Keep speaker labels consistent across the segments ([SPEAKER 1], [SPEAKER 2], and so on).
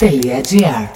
[SPEAKER 1] 贝爷，这样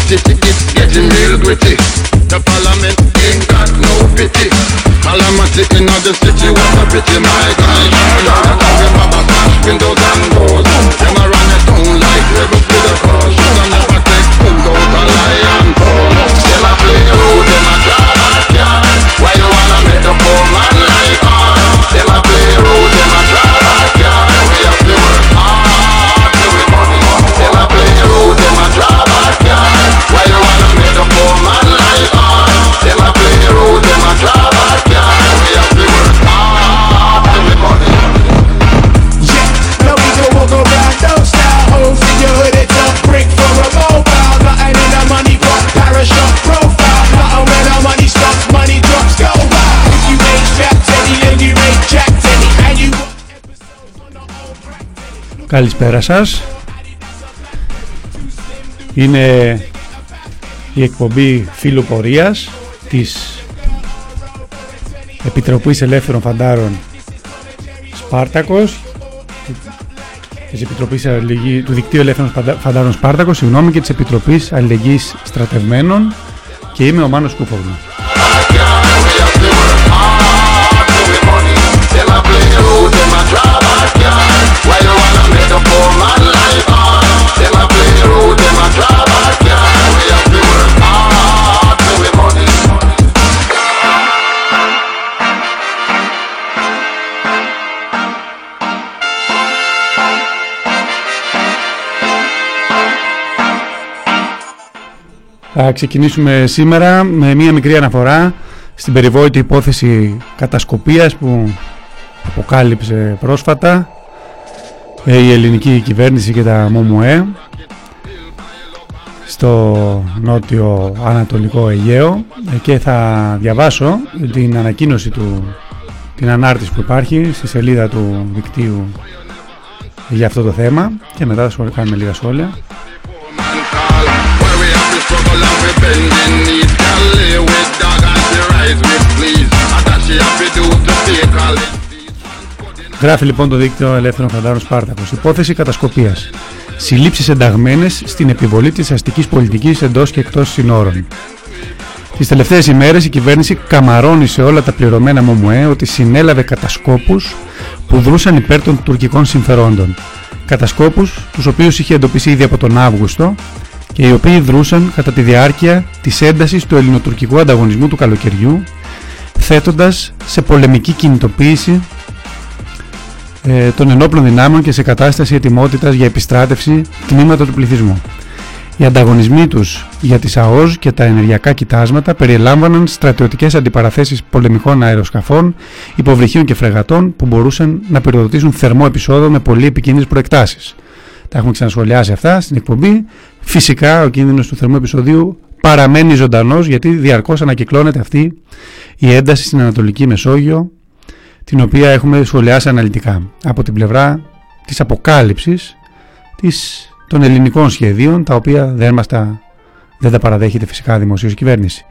[SPEAKER 1] shifty, it's getting real gritty.
[SPEAKER 2] Καλησπέρα σας. Είναι η εκπομπή φίλου πορείας της Επιτροπής Ελεύθερων Φαντάρων Σπάρτακος της Επιτροπής Αλληλεγγύη, του Δικτύου Ελεύθερων Φαντάρων Σπάρτακος συγγνώμη και της Επιτροπής Αλληλεγγύης Στρατευμένων. Και είμαι ο Μάνος Κούφογλου Θα ξεκινήσουμε σήμερα με μία μικρή αναφορά στην περιβόητη υπόθεση κατασκοπίας που αποκάλυψε πρόσφατα ε, η ελληνική κυβέρνηση και τα ΜΟΜΟΕ στο νότιο ανατολικό Αιγαίο. Ε, και θα διαβάσω την ανακοίνωση του την ανάρτηση που υπάρχει στη σελίδα του δικτύου για αυτό το θέμα και μετά θα κάνουμε λίγα σχόλια Γράφει λοιπόν το δίκτυο Ελεύθερων Φαντάρων Σπάρτακος. Υπόθεση κατασκοπίας. Συλλήψεις ενταγμένες στην επιβολή της αστικής πολιτικής εντός και εκτός συνόρων. Τις τελευταίες ημέρες η κυβέρνηση καμαρώνει σε όλα τα πληρωμένα ΜΟΜΟΕ ότι συνέλαβε κατασκόπους που δρούσαν υπέρ των τουρκικών συμφερόντων. Κατασκόπους, τους οποίους είχε εντοπίσει ήδη από τον Αύγουστο και οι οποίοι δρούσαν κατά τη διάρκεια της έντασης του ελληνοτουρκικού ανταγωνισμού του καλοκαιριού θέτοντας σε πολεμική κινητοποίηση ε, των ενόπλων δυνάμεων και σε κατάσταση ετοιμότητας για επιστράτευση τμήματα του πληθυσμού. Οι ανταγωνισμοί τους για τις ΑΟΣ και τα ενεργειακά κοιτάσματα περιελάμβαναν στρατιωτικές αντιπαραθέσεις πολεμικών αεροσκαφών, υποβρυχίων και φρεγατών που μπορούσαν να περιοδοτήσουν θερμό επεισόδιο με πολύ επικίνδυνες προεκτάσεις. Τα έχουμε ξανασχολιάσει αυτά στην εκπομπή. Φυσικά ο κίνδυνος του θερμού επεισοδίου παραμένει ζωντανός γιατί διαρκώς ανακυκλώνεται αυτή η ένταση στην Ανατολική Μεσόγειο την οποία έχουμε σχολιάσει αναλυτικά από την πλευρά της αποκάλυψης της, των ελληνικών σχεδίων τα οποία δεν, μας τα, δεν τα παραδέχεται φυσικά δημοσίως κυβέρνηση.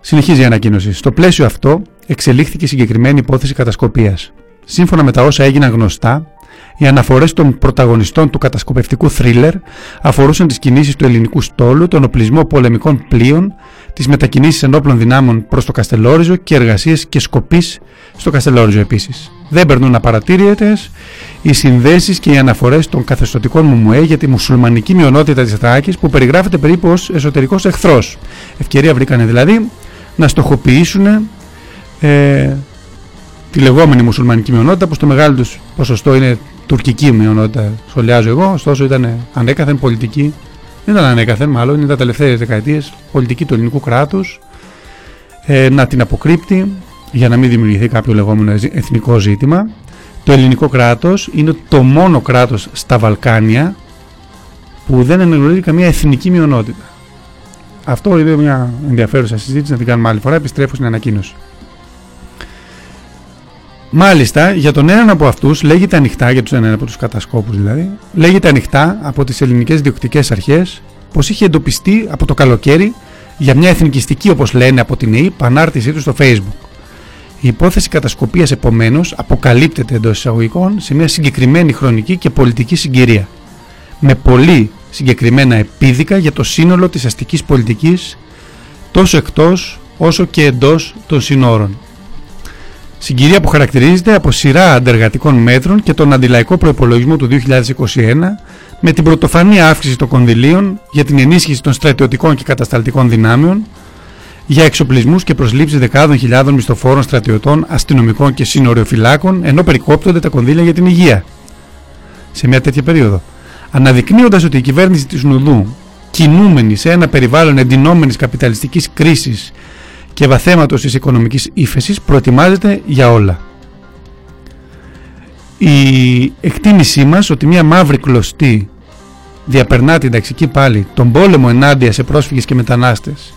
[SPEAKER 2] Συνεχίζει η ανακοίνωση. Στο πλαίσιο αυτό εξελίχθηκε συγκεκριμένη υπόθεση κατασκοπίας. Σύμφωνα με τα όσα έγιναν γνωστά, οι αναφορές των πρωταγωνιστών του κατασκοπευτικού θρίλερ αφορούσαν τις κινήσεις του ελληνικού στόλου, τον οπλισμό πολεμικών πλοίων, τις μετακινήσεις ενόπλων δυνάμων προς το Καστελόριζο και εργασίες και σκοπής στο Καστελόριζο επίσης. Δεν περνούν απαρατήρητες οι συνδέσεις και οι αναφορές των καθεστωτικών Μουμουέ για τη μουσουλμανική μειονότητα της Θράκη που περιγράφεται περίπου ως εσωτερικός εχθρός. Ευκαιρία βρήκανε δηλαδή να στοχοποιήσουν ε, τη λεγόμενη μουσουλμανική μειονότητα που στο μεγάλο τους ποσοστό είναι τουρκική μειονότητα, σχολιάζω εγώ, ωστόσο ήταν ανέκαθεν πολιτική, δεν ήταν ανέκαθεν μάλλον, είναι τα τελευταίες δεκαετίες πολιτική του ελληνικού κράτους, ε, να την αποκρύπτει για να μην δημιουργηθεί κάποιο λεγόμενο εθνικό ζήτημα. Το ελληνικό κράτος είναι το μόνο κράτος στα Βαλκάνια που δεν αναγνωρίζει καμία εθνική μειονότητα. Αυτό είναι μια ενδιαφέρουσα συζήτηση, να την κάνουμε άλλη φορά. Επιστρέφω στην ανακοίνωση. Μάλιστα, για τον έναν από αυτούς λέγεται ανοιχτά, για τους έναν από τους κατασκόπους δηλαδή, λέγεται ανοιχτά από τις ελληνικές διοκτικές αρχές πως είχε εντοπιστεί από το καλοκαίρι για μια εθνικιστική, όπως λένε από την ΕΕ, πανάρτησή του στο Facebook. Η υπόθεση κατασκοπίας επομένως αποκαλύπτεται εντός εισαγωγικών σε μια συγκεκριμένη χρονική και πολιτική συγκυρία. Με πολύ συγκεκριμένα επίδικα για το σύνολο της αστικής πολιτικής τόσο εκτός όσο και εντός των συνόρων Συγκυρία που χαρακτηρίζεται από σειρά αντεργατικών μέτρων και τον αντιλαϊκό προπολογισμό του 2021 με την πρωτοφανή αύξηση των κονδυλίων για την ενίσχυση των στρατιωτικών και κατασταλτικών δυνάμεων, για εξοπλισμούς και προσλήψεις δεκάδων χιλιάδων μισθοφόρων στρατιωτών, αστυνομικών και σύνοριοφυλάκων, ενώ περικόπτονται τα κονδύλια για την υγεία. Σε μια τέτοια περίοδο. Αναδεικνύοντας ότι η κυβέρνηση της Νουδού, κινούμενη σε ένα περιβάλλον εντυνόμενης καπιταλιστικής κρίσης και βαθέματος της οικονομικής ύφεσης προετοιμάζεται για όλα. Η εκτίμησή μας ότι μια μαύρη κλωστή διαπερνά την ταξική πάλι τον πόλεμο ενάντια σε πρόσφυγες και μετανάστες,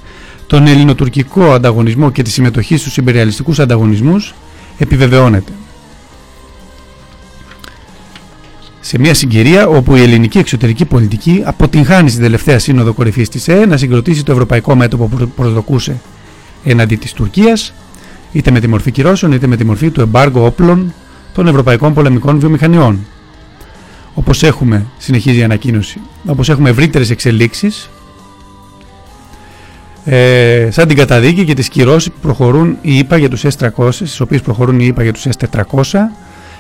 [SPEAKER 2] τον ελληνοτουρκικό ανταγωνισμό και τη συμμετοχή στους υπεριαλιστικούς ανταγωνισμούς επιβεβαιώνεται. σε μια συγκυρία όπου η ελληνική εξωτερική πολιτική αποτυγχάνει στην τελευταία σύνοδο κορυφής της ΕΕ να συγκροτήσει το ευρωπαϊκό μέτωπο που προσδοκούσε εναντί της Τουρκίας είτε με τη μορφή κυρώσεων είτε με τη μορφή του εμπάργου όπλων των ευρωπαϊκών πολεμικών βιομηχανιών. Όπως έχουμε, συνεχίζει η ανακοίνωση, όπως έχουμε ευρύτερες εξελίξεις ε, σαν την καταδίκη και τις κυρώσεις που προχωρούν οι ΙΠΑ για τους S300, στις οποίες προχωρούν οι ΙΠΑ για τους S400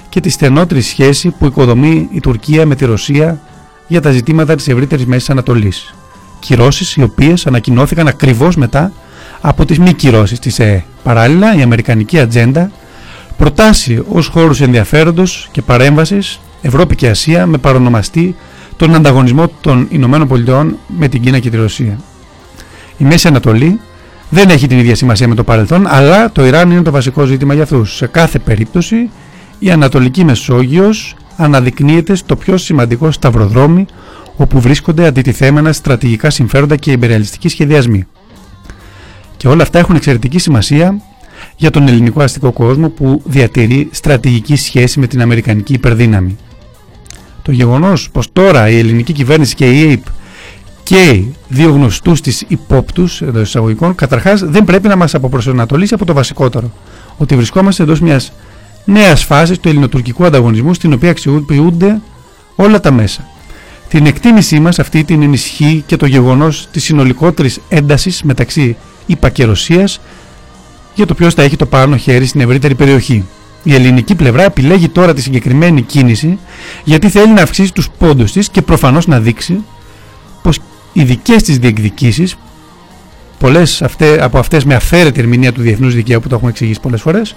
[SPEAKER 2] και τη στενότερη σχέση που οικοδομεί η Τουρκία με τη Ρωσία για τα ζητήματα της ευρύτερης Μέσης Ανατολής. Κυρώσεις οι οποίες ανακοινώθηκαν ακριβώς μετά από τις μη κυρώσεις της ΕΕ. Παράλληλα, η Αμερικανική ατζέντα προτάσει ως χώρους ενδιαφέροντος και παρέμβασης Ευρώπη και Ασία με παρονομαστή τον ανταγωνισμό των Ηνωμένων Πολιτειών με την Κίνα και τη Ρωσία. Η Μέση Ανατολή δεν έχει την ίδια σημασία με το παρελθόν, αλλά το Ιράν είναι το βασικό ζήτημα για αυτούς. Σε κάθε περίπτωση, η Ανατολική Μεσόγειος αναδεικνύεται στο πιο σημαντικό σταυροδρόμι όπου βρίσκονται αντιτιθέμενα στρατηγικά συμφέροντα και υπερεαλιστικοί σχεδιασμοί. Και όλα αυτά έχουν εξαιρετική σημασία για τον ελληνικό αστικό κόσμο που διατηρεί στρατηγική σχέση με την Αμερικανική υπερδύναμη. Το γεγονός πως τώρα η ελληνική κυβέρνηση και η ΑΕΠ και δύο γνωστούς της υπόπτους εντό εισαγωγικών καταρχάς δεν πρέπει να μας αποπροσανατολίσει από το βασικότερο ότι βρισκόμαστε εντός μιας νέας φάσης του ελληνοτουρκικού ανταγωνισμού στην οποία αξιοποιούνται όλα τα μέσα. Την εκτίμησή μας αυτή την ενισχύει και το γεγονός της συνολικότερης έντασης μεταξύ ΗΠΑ και Ρωσίας για το ποιος θα έχει το πάνω χέρι στην ευρύτερη περιοχή. Η ελληνική πλευρά επιλέγει τώρα τη συγκεκριμένη κίνηση γιατί θέλει να αυξήσει τους πόντους της και προφανώς να δείξει πως οι δικές της διεκδικήσεις πολλές αυτέ, από αυτές με αφαίρετη ερμηνεία του διεθνούς δικαίου που το έχουμε εξηγήσει πολλές φορές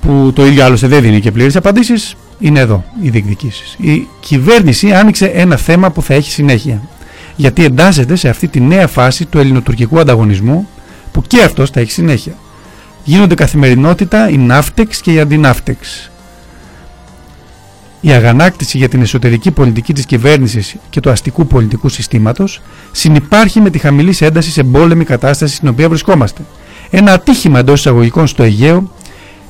[SPEAKER 2] που το ίδιο άλλωστε δεν δίνει και πλήρες απαντήσεις είναι εδώ οι διεκδικήσεις. Η κυβέρνηση άνοιξε ένα θέμα που θα έχει συνέχεια γιατί εντάσσεται σε αυτή τη νέα φάση του ελληνοτουρκικού ανταγωνισμού που και αυτός θα έχει συνέχεια. Γίνονται καθημερινότητα η ναύτεξ και η αντιναύτεξ. Η αγανάκτηση για την εσωτερική πολιτική της κυβέρνησης και του αστικού πολιτικού συστήματος συνυπάρχει με τη χαμηλή ένταση σε πόλεμη κατάσταση στην οποία βρισκόμαστε. Ένα ατύχημα εντός εισαγωγικών στο Αιγαίο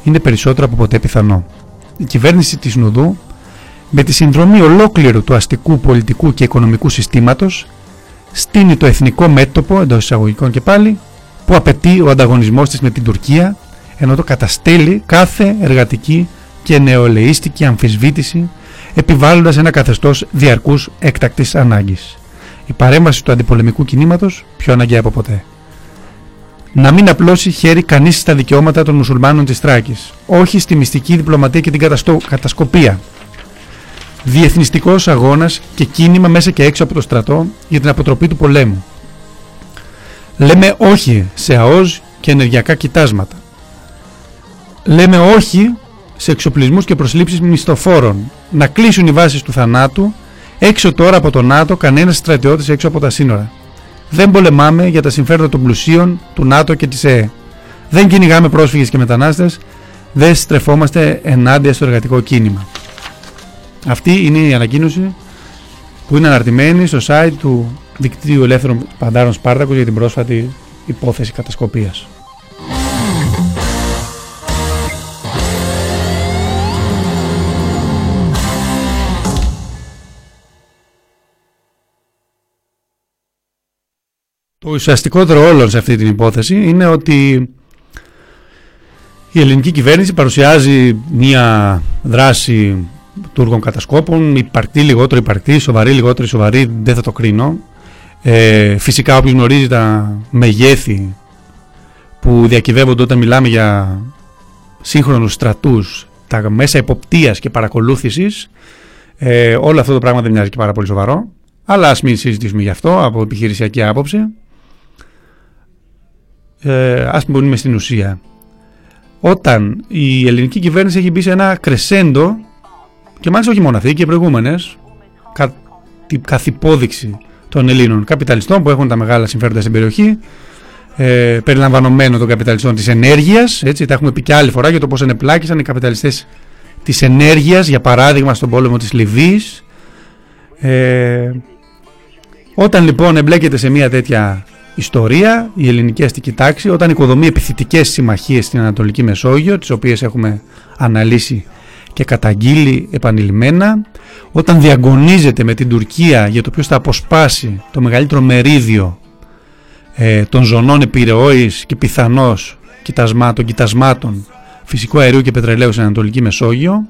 [SPEAKER 2] είναι περισσότερο από ποτέ πιθανό. Η κυβέρνηση της Νουδού με τη συνδρομή ολόκληρου του αστικού, πολιτικού και οικονομικού συστήματος στείνει το εθνικό μέτωπο εντός εισαγωγικών και πάλι που απαιτεί ο ανταγωνισμός της με την Τουρκία ενώ το καταστέλει κάθε εργατική και νεολαίστικη αμφισβήτηση επιβάλλοντας ένα καθεστώς διαρκούς έκτακτης ανάγκης. Η παρέμβαση του αντιπολεμικού κινήματος πιο αναγκαία από ποτέ. Να μην απλώσει χέρι κανείς στα δικαιώματα των μουσουλμάνων της Τράκης, όχι στη μυστική διπλωματία και την καταστο... κατασκοπία. Διεθνιστικός αγώνας και κίνημα μέσα και έξω από το στρατό για την αποτροπή του πολέμου. Λέμε όχι σε ΑΟΣ και ενεργειακά κοιτάσματα. Λέμε όχι σε εξοπλισμούς και προσλήψεις μισθοφόρων. Να κλείσουν οι βάσεις του θανάτου έξω τώρα από το ΝΑΤΟ κανένας στρατιώτης έξω από τα σύνορα. Δεν πολεμάμε για τα συμφέροντα των πλουσίων, του ΝΑΤΟ και της ΕΕ. Δεν κυνηγάμε πρόσφυγες και μετανάστες. Δεν στρεφόμαστε ενάντια στο εργατικό κίνημα. Αυτή είναι η ανακοίνωση που είναι αναρτημένη στο site του Δικτύου Ελεύθερων Παντάρων Σπάρτακος για την πρόσφατη υπόθεση κατασκοπίας. Το ουσιαστικότερο όλων σε αυτή την υπόθεση είναι ότι η ελληνική κυβέρνηση παρουσιάζει μια δράση Τούρκων κατασκόπων, υπαρκτή λιγότερο υπαρκτή, σοβαρή λιγότερο σοβαρή, δεν θα το κρίνω. Ε, φυσικά όποιος γνωρίζει τα μεγέθη που διακυβεύονται όταν μιλάμε για σύγχρονους στρατούς, τα μέσα εποπτείας και παρακολούθησης, ε, όλο αυτό το πράγμα δεν μοιάζει και πάρα πολύ σοβαρό. Αλλά ας μην συζητήσουμε γι' αυτό από επιχειρησιακή άποψη ε, ας πούμε στην ουσία. Όταν η ελληνική κυβέρνηση έχει μπει σε ένα κρεσέντο και μάλιστα όχι μόνο αυτή και οι προηγούμενες κα, καθ' υπόδειξη των Ελλήνων καπιταλιστών που έχουν τα μεγάλα συμφέροντα στην περιοχή ε, περιλαμβανομένων των καπιταλιστών της ενέργειας έτσι, τα έχουμε πει και άλλη φορά για το πώς ενεπλάκησαν οι καπιταλιστές της ενέργειας για παράδειγμα στον πόλεμο της Λιβύης. Ε, όταν λοιπόν εμπλέκεται σε μια τέτοια ιστορία, η ελληνική αστική τάξη, όταν οικοδομεί επιθετικές συμμαχίες στην Ανατολική Μεσόγειο, τις οποίες έχουμε αναλύσει και καταγγείλει επανειλημμένα, όταν διαγωνίζεται με την Τουρκία για το ποιος θα αποσπάσει το μεγαλύτερο μερίδιο ε, των ζωνών επιρροής και πιθανώς κοιτασμάτων, κοιτασμάτων φυσικού αερίου και πετρελαίου στην Ανατολική Μεσόγειο,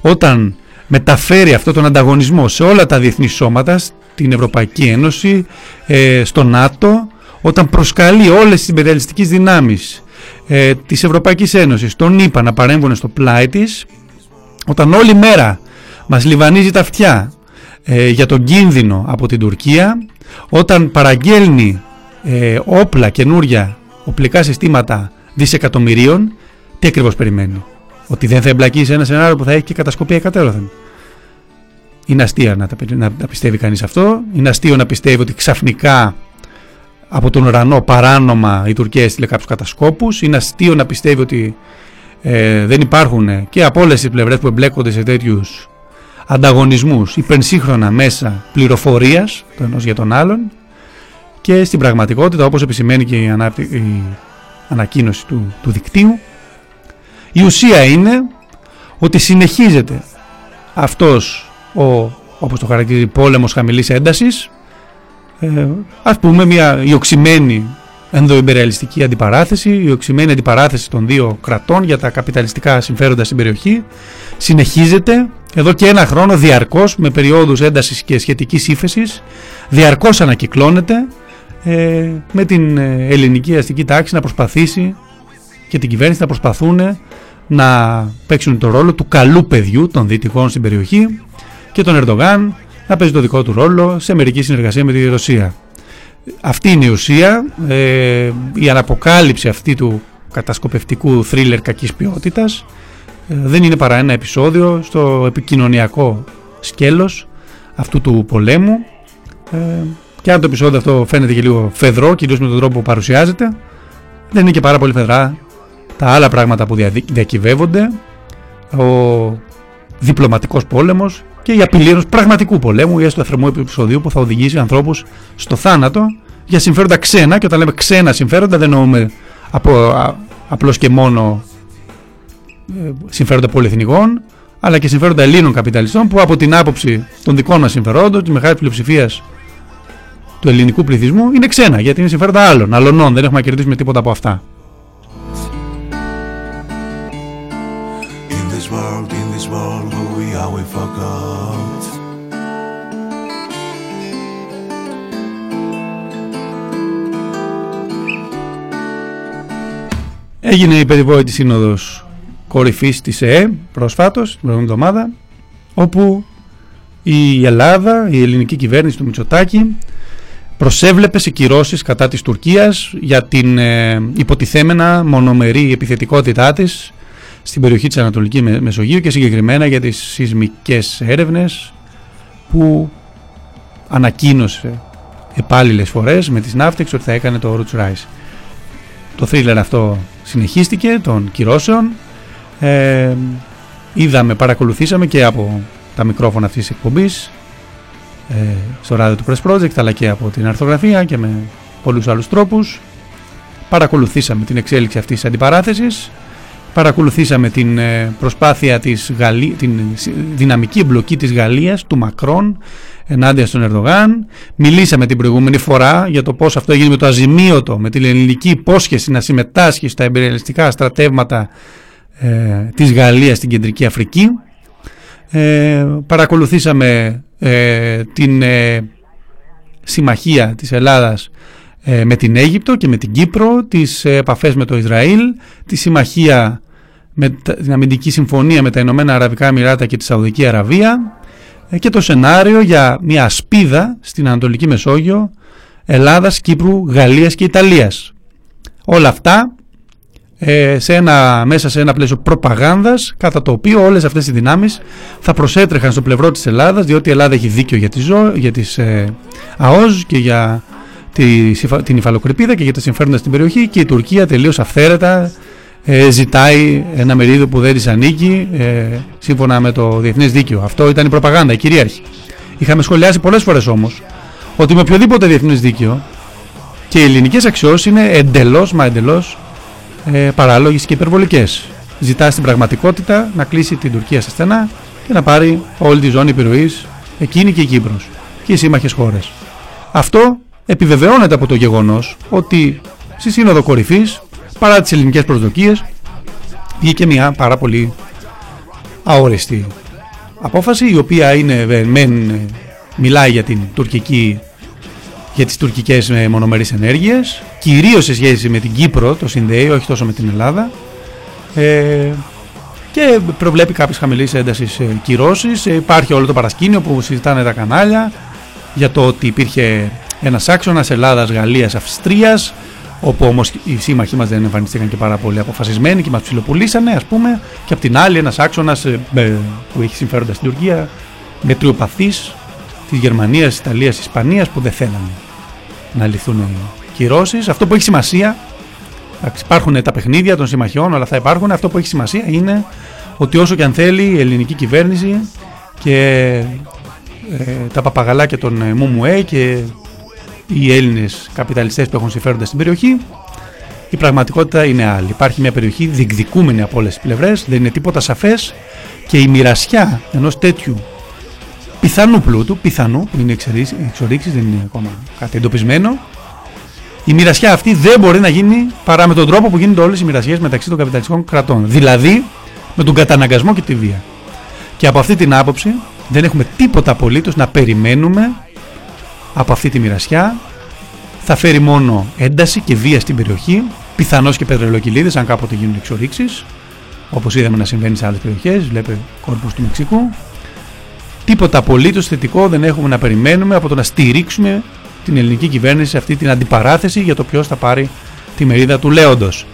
[SPEAKER 2] όταν μεταφέρει αυτό τον ανταγωνισμό σε όλα τα διεθνή σώματα, στην Ευρωπαϊκή Ένωση, ε, στο ΝΑΤΟ, όταν προσκαλεί όλες τις υπεριαλιστικές δυνάμεις ε, της Ευρωπαϊκής Ένωσης, τον είπα να παρέμβουν στο πλάι της, όταν όλη μέρα μας λιβανίζει τα αυτιά ε, για τον κίνδυνο από την Τουρκία, όταν παραγγέλνει ε, όπλα καινούρια, οπλικά συστήματα δισεκατομμυρίων, τι ακριβώς περιμένει; Ότι δεν θα εμπλακείς σε ένα σενάριο που θα έχει και κατασκοπία κατέρωθεν. Είναι αστείο να, να, να πιστεύει κανείς αυτό. Είναι αστείο να πιστεύει ότι ξαφνικά από τον ουρανό παράνομα η Τουρκία έστειλε κάποιους κατασκόπους. Είναι αστείο να πιστεύει ότι ε, δεν υπάρχουν και από όλες τι πλευρές που εμπλέκονται σε τέτοιους ανταγωνισμούς υπενσύγχρονα μέσα πληροφορίας το ενός για τον άλλον και στην πραγματικότητα όπως επισημαίνει και η, η ανακοίνωση του, του δικτύου η ουσία είναι ότι συνεχίζεται αυτός ο, όπως το χαρακτηρίζει, πόλεμος χαμηλής έντασης. Ε, ας πούμε μια ιοξημένη ενδοεμπεριαλιστική αντιπαράθεση, η οξυμένη αντιπαράθεση των δύο κρατών για τα καπιταλιστικά συμφέροντα στην περιοχή συνεχίζεται εδώ και ένα χρόνο διαρκώς με περιόδους έντασης και σχετικής ύφεσης, διαρκώς ανακυκλώνεται ε, με την ε, ελληνική αστική τάξη να προσπαθήσει και την κυβέρνηση να προσπαθούν να παίξουν το ρόλο του καλού παιδιού των δυτικών στην περιοχή και τον Ερντογάν να παίζει το δικό του ρόλο σε μερική συνεργασία με τη Ρωσία. Αυτή είναι η ουσία, ε, η αναποκάλυψη αυτή του κατασκοπευτικού θρίλερ κακής ποιότητας. Ε, δεν είναι παρά ένα επεισόδιο στο επικοινωνιακό σκέλος αυτού του πολέμου. Ε, και αν το επεισόδιο αυτό φαίνεται και λίγο φεδρό κυρίως με τον τρόπο που παρουσιάζεται δεν είναι και πάρα πολύ φεδρά τα άλλα πράγματα που διακυβεύονται. Ο διπλωματικός πόλεμος και η απειλή ενός πραγματικού πολέμου ή έστω θερμό επεισοδίου που θα οδηγήσει ανθρώπους στο θάνατο για συμφέροντα ξένα και όταν λέμε ξένα συμφέροντα δεν εννοούμε από, απλώς και μόνο ε, συμφέροντα πολυεθνικών αλλά και συμφέροντα Ελλήνων καπιταλιστών που από την άποψη των δικών μας συμφερόντων, τη μεγάλη πλειοψηφία του ελληνικού πληθυσμού είναι ξένα γιατί είναι συμφέροντα άλλων, αλλωνών, δεν έχουμε να κερδίσουμε τίποτα από αυτά. Έγινε η περιβόητη σύνοδος κορυφής της ΕΕ προσφάτως, την προηγούμενη εβδομάδα, όπου η Ελλάδα, η ελληνική κυβέρνηση του Μητσοτάκη προσέβλεπε σε κυρώσεις κατά της Τουρκίας για την ε, υποτιθέμενα μονομερή επιθετικότητά της στην περιοχή της Ανατολικής Μεσογείου και συγκεκριμένα για τις σεισμικές έρευνες που ανακοίνωσε επάλληλες φορές με τις ναύτεξ ότι θα έκανε το Roots Rise. Το θρίλερ αυτό συνεχίστηκε των κυρώσεων. Ε, είδαμε, παρακολουθήσαμε και από τα μικρόφωνα αυτής της εκπομπής ε, στο ράδιο του Press Project αλλά και από την αρθογραφία και με πολλούς άλλους τρόπους. Παρακολουθήσαμε την εξέλιξη αυτής της αντιπαράθεσης. Παρακολουθήσαμε την ε, προσπάθεια της Γαλλία, την δυναμική εμπλοκή της Γαλλίας, του Μακρόν ενάντια στον Ερδογάν. Μιλήσαμε την προηγούμενη φορά για το πώς αυτό έγινε με το αζημίωτο, με την ελληνική υπόσχεση να συμμετάσχει στα εμπεριαλιστικά στρατεύματα ε, της Γαλλίας στην Κεντρική Αφρική. Ε, παρακολουθήσαμε ε, την ε, συμμαχία της Ελλάδας ε, με την Αίγυπτο και με την Κύπρο, τις επαφές με το Ισραήλ, τη συμμαχία με την αμυντική συμφωνία με τα Ηνωμένα Αραβικά Εμμυράτα και τη Σαουδική Αραβία και το σενάριο για μια ασπίδα στην Ανατολική Μεσόγειο Ελλάδας, Κύπρου, Γαλλίας και Ιταλίας. Όλα αυτά ε, σε ένα, μέσα σε ένα πλαίσιο προπαγάνδας κατά το οποίο όλες αυτές οι δυνάμεις θα προσέτρεχαν στο πλευρό της Ελλάδας διότι η Ελλάδα έχει δίκιο για, τη ζω, για τις ε, ΑΟΖ και για τη, την υφαλοκρηπίδα και για τα συμφέροντα στην περιοχή και η Τουρκία τελείως αυθαίρετα ε, ζητάει ένα μερίδιο που δεν της ανήκει ε, σύμφωνα με το διεθνές δίκαιο. Αυτό ήταν η προπαγάνδα, η κυρίαρχη. Είχαμε σχολιάσει πολλές φορές όμως ότι με οποιοδήποτε διεθνές δίκαιο και οι ελληνικές αξιώσεις είναι εντελώς μα εντελώς ε, παράλογες και υπερβολικές. Ζητά στην πραγματικότητα να κλείσει την Τουρκία στα στενά και να πάρει όλη τη ζώνη επιρροής εκείνη και η Κύπρος και οι σύμμαχες χώρες. Αυτό επιβεβαιώνεται από το γεγονός ότι στη Σύνοδο Κορυφής, παρά τις ελληνικές προσδοκίες, βγήκε μια πάρα πολύ αόριστη απόφαση η οποία είναι, μεν, μιλάει για την τουρκική για τις τουρκικές ε, μονομερείς ενέργειες κυρίως σε σχέση με την Κύπρο το συνδέει, όχι τόσο με την Ελλάδα ε, και προβλέπει κάποιες χαμηλής έντασης ε, κυρώσεις. Ε, υπάρχει όλο το παρασκήνιο που συζητάνε τα κανάλια για το ότι υπήρχε ένας άξονας Ελλάδας, Γαλλίας, Αυστρίας όπου όμως οι σύμμαχοί μας δεν εμφανιστήκαν και πάρα πολύ αποφασισμένοι και μας ψιλοπουλήσανε ας πούμε και απ' την άλλη ένας άξονας που έχει συμφέροντα στην Τουρκία μετριοπαθής της Γερμανίας, της Ιταλίας, της Ισπανίας που δεν θέλανε να λυθούν οι κυρώσεις. Αυτό που έχει σημασία, υπάρχουν τα παιχνίδια των συμμαχιών, όλα αυτά υπάρχουν. Αυτό που έχει σημασία είναι ότι όσο και αν θέλει η ελληνική κυβέρνηση και ε, τα παπαγαλάκια των ε, ΜΟΜΟΕ και οι Έλληνες καπιταλιστές που έχουν συμφέροντα στην περιοχή η πραγματικότητα είναι άλλη. Υπάρχει μια περιοχή διεκδικούμενη από όλες τις πλευρές, δεν είναι τίποτα σαφές και η μοιρασιά ενός τέτοιου πιθανού πλούτου, πιθανού, που είναι εξορίξεις, δεν είναι ακόμα κάτι εντοπισμένο. Η μοιρασιά αυτή δεν μπορεί να γίνει παρά με τον τρόπο που γίνονται όλες οι μοιρασιές μεταξύ των καπιταλιστικών κρατών. Δηλαδή με τον καταναγκασμό και τη βία. Και από αυτή την άποψη δεν έχουμε τίποτα απολύτως να περιμένουμε από αυτή τη μοιρασιά. Θα φέρει μόνο ένταση και βία στην περιοχή, πιθανώς και πετρελοκυλίδε, αν κάποτε γίνουν εξορίξεις, όπως είδαμε να συμβαίνει σε άλλες περιοχές, βλέπετε κόρπους του Μεξικού τίποτα απολύτως θετικό δεν έχουμε να περιμένουμε από το να στηρίξουμε την ελληνική κυβέρνηση σε αυτή την αντιπαράθεση για το ποιος θα πάρει τη μερίδα του λέοντος.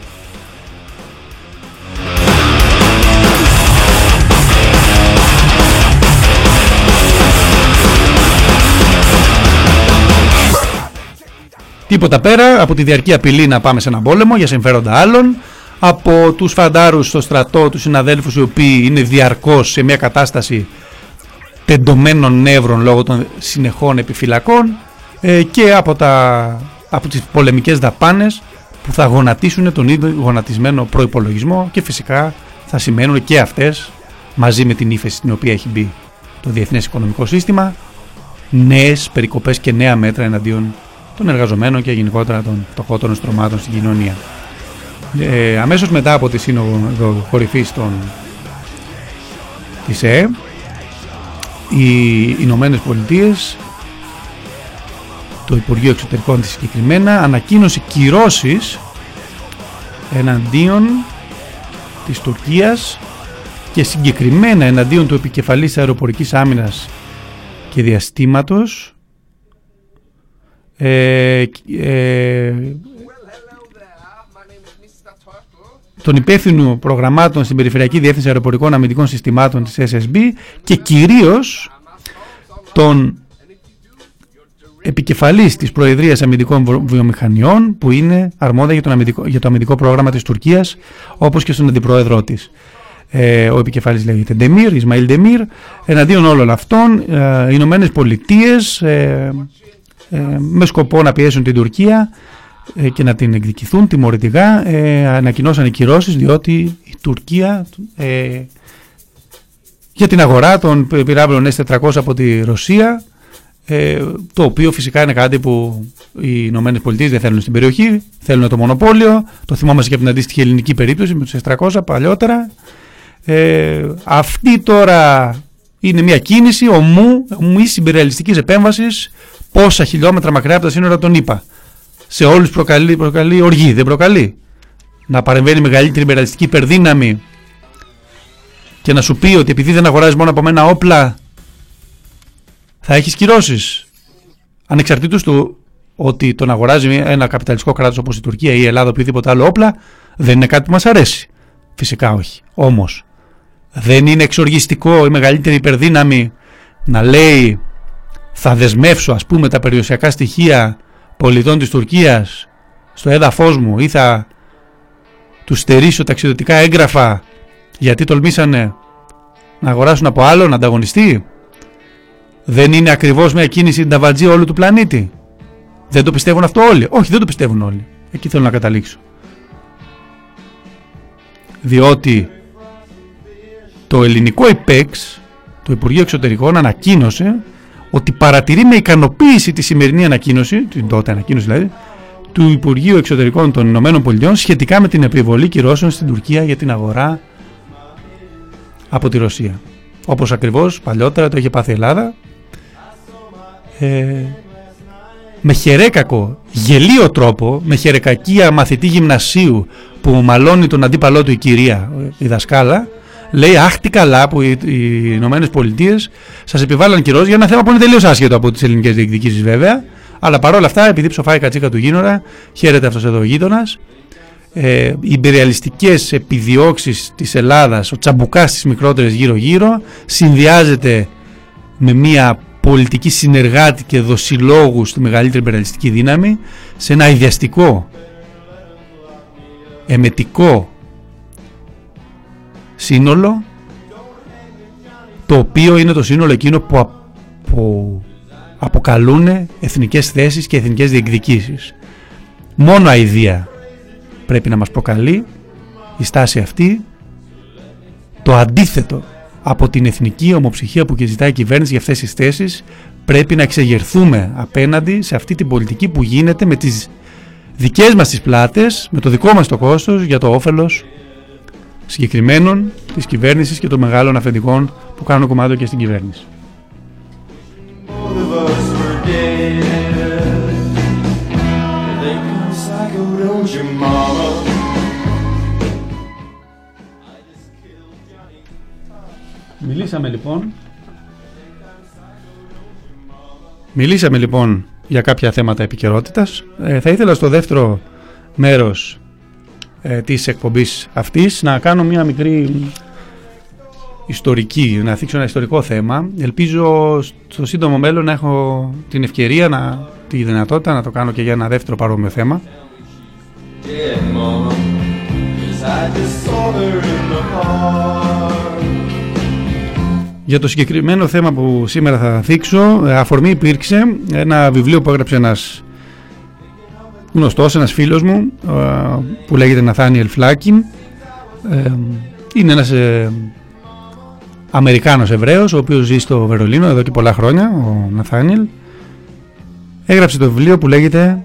[SPEAKER 2] Τίποτα πέρα από τη διαρκή απειλή να πάμε σε έναν πόλεμο για συμφέροντα άλλων, από τους φαντάρους στο στρατό, τους συναδέλφους οι οποίοι είναι διαρκώς σε μια κατάσταση τεντωμένων νεύρων λόγω των συνεχών επιφυλακών ε, και από, τα, από τις πολεμικές δαπάνες που θα γονατίσουν τον ίδιο γονατισμένο προϋπολογισμό και φυσικά θα σημαίνουν και αυτές μαζί με την ύφεση στην οποία έχει μπει το διεθνές οικονομικό σύστημα νέες περικοπές και νέα μέτρα εναντίον των εργαζομένων και γενικότερα των φτωχότερων στρωμάτων στην κοινωνία. Ε, αμέσως μετά από τη σύνοδο κορυφής των της ΕΕ οι Ηνωμένες Πολιτείες, το Υπουργείο Εξωτερικών της συγκεκριμένα ανακοίνωσε κυρώσεις εναντίον της Τουρκίας και συγκεκριμένα εναντίον του επικεφαλής αεροπορικής άμυνας και διαστήματος ε, ε, τον υπεύθυνο προγραμμάτων στην Περιφερειακή Διεύθυνση Αεροπορικών Αμυντικών Συστημάτων της SSB και κυρίως τον επικεφαλής της Προεδρίας Αμυντικών Βιομηχανιών που είναι αρμόδια για, τον αμυντικό, για το αμυντικό πρόγραμμα της Τουρκίας όπως και στον αντιπρόεδρό της. Ε, ο επικεφαλής λέγεται Ντεμίρ, Ισμαήλ Ντεμίρ. Εναντίον όλων αυτών ε, οι Ηνωμένες Πολιτείες ε, ε, με σκοπό να πιέσουν την Τουρκία ε, και να την εκδικηθούν τιμωρητικά ε, ανακοινώσαν οι κυρώσεις διότι η Τουρκία ε, για την αγορά των πυράβλων S400 από τη Ρωσία ε, το οποίο φυσικά είναι κάτι που οι Ηνωμένες Πολιτείες δεν θέλουν στην περιοχή, θέλουν το μονοπόλιο. Το θυμόμαστε και από την αντίστοιχη ελληνική περίπτωση με τους S300 παλιότερα. Ε, αυτή τώρα είναι μια κίνηση ομού, ομού συμπεριαλιστική επέμβασης πόσα χιλιόμετρα μακριά από τα σύνορα των ΗΠΑ σε όλους προκαλεί, προκαλεί οργή, δεν προκαλεί. Να παρεμβαίνει μεγαλύτερη υπεραλιστική υπερδύναμη και να σου πει ότι επειδή δεν αγοράζεις μόνο από μένα όπλα θα έχεις κυρώσεις. Ανεξαρτήτως του ότι τον αγοράζει ένα καπιταλιστικό κράτος όπως η Τουρκία ή η Ελλάδα ή οποιοδήποτε άλλο όπλα δεν είναι κάτι που μας αρέσει. Φυσικά όχι. Όμως δεν είναι εξοργιστικό η μεγαλύτερη υπερδύναμη να λέει θα δεσμεύσω ας πούμε τα περιουσιακά στοιχεία πολιτών της Τουρκίας στο έδαφος μου ή θα τους στερήσω ταξιδιωτικά έγγραφα γιατί τολμήσανε να αγοράσουν από άλλον ανταγωνιστή; Δεν είναι ακριβώς μια κίνηση νταβατζή όλου του πλανήτη. Δεν το πιστεύουν αυτό όλοι. Όχι, δεν το πιστεύουν όλοι. Εκεί θέλω να καταλήξω. Διότι το ελληνικό ΕΠΕΞ, το Υπουργείο Εξωτερικών, ανακοίνωσε ότι παρατηρεί με ικανοποίηση τη σημερινή ανακοίνωση, την τότε ανακοίνωση δηλαδή, του Υπουργείου Εξωτερικών των Ηνωμένων Πολιτειών σχετικά με την επιβολή κυρώσεων στην Τουρκία για την αγορά από τη Ρωσία. Όπως ακριβώς παλιότερα το είχε πάθει η Ελλάδα ε, με χερέκακο, γελίο τρόπο, με χερεκακία μαθητή γυμνασίου που μαλώνει τον αντίπαλό του η κυρία, η δασκάλα, λέει Αχ, τι καλά που οι, οι Ηνωμένες Πολιτείες σας επιβάλλαν κυρώσεις για ένα θέμα που είναι τελείως άσχετο από τις ελληνικές διεκδικήσεις βέβαια. Αλλά παρόλα αυτά, επειδή ψοφάει η κατσίκα του γίνορα, χαίρεται αυτός εδώ ο γείτονας. Ε, οι υπεριαλιστικές επιδιώξεις της Ελλάδας, ο τσαμπουκάς στι μικρότερε γύρω-γύρω, συνδυάζεται με μια πολιτική συνεργάτη και δοσιλόγου στη μεγαλύτερη υπεριαλιστική δύναμη σε ένα ιδιαστικό, εμετικό σύνολο το οποίο είναι το σύνολο εκείνο που, απο, αποκαλούν εθνικές θέσεις και εθνικές διεκδικήσεις. Μόνο αηδία πρέπει να μας προκαλεί η στάση αυτή το αντίθετο από την εθνική ομοψυχία που και ζητάει η κυβέρνηση για αυτές τις θέσεις πρέπει να εξεγερθούμε απέναντι σε αυτή την πολιτική που γίνεται με τις δικές μας τις πλάτες, με το δικό μας το κόστος για το όφελος συγκεκριμένων της κυβέρνησης και των μεγάλων αφεντικών που κάνουν κομμάτι και στην κυβέρνηση. Μιλήσαμε λοιπόν Μιλήσαμε λοιπόν για κάποια θέματα επικαιρότητας. Ε, θα ήθελα στο δεύτερο μέρος ε, της εκπομπής αυτής να κάνω μια μικρή ιστορική, να θίξω ένα ιστορικό θέμα. Ελπίζω στο σύντομο μέλλον να έχω την ευκαιρία, να, τη δυνατότητα να το κάνω και για ένα δεύτερο παρόμοιο θέμα. Για το συγκεκριμένο θέμα που σήμερα θα θίξω, αφορμή υπήρξε ένα βιβλίο που έγραψε ένας γνωστός, ένας φίλος μου που λέγεται Ναθάνιελ Φλάκιν. Ε, είναι ένας ε, Αμερικάνος Εβραίος, ο οποίος ζει στο Βερολίνο εδώ και πολλά χρόνια, ο Ναθάνιελ. Έγραψε το βιβλίο που λέγεται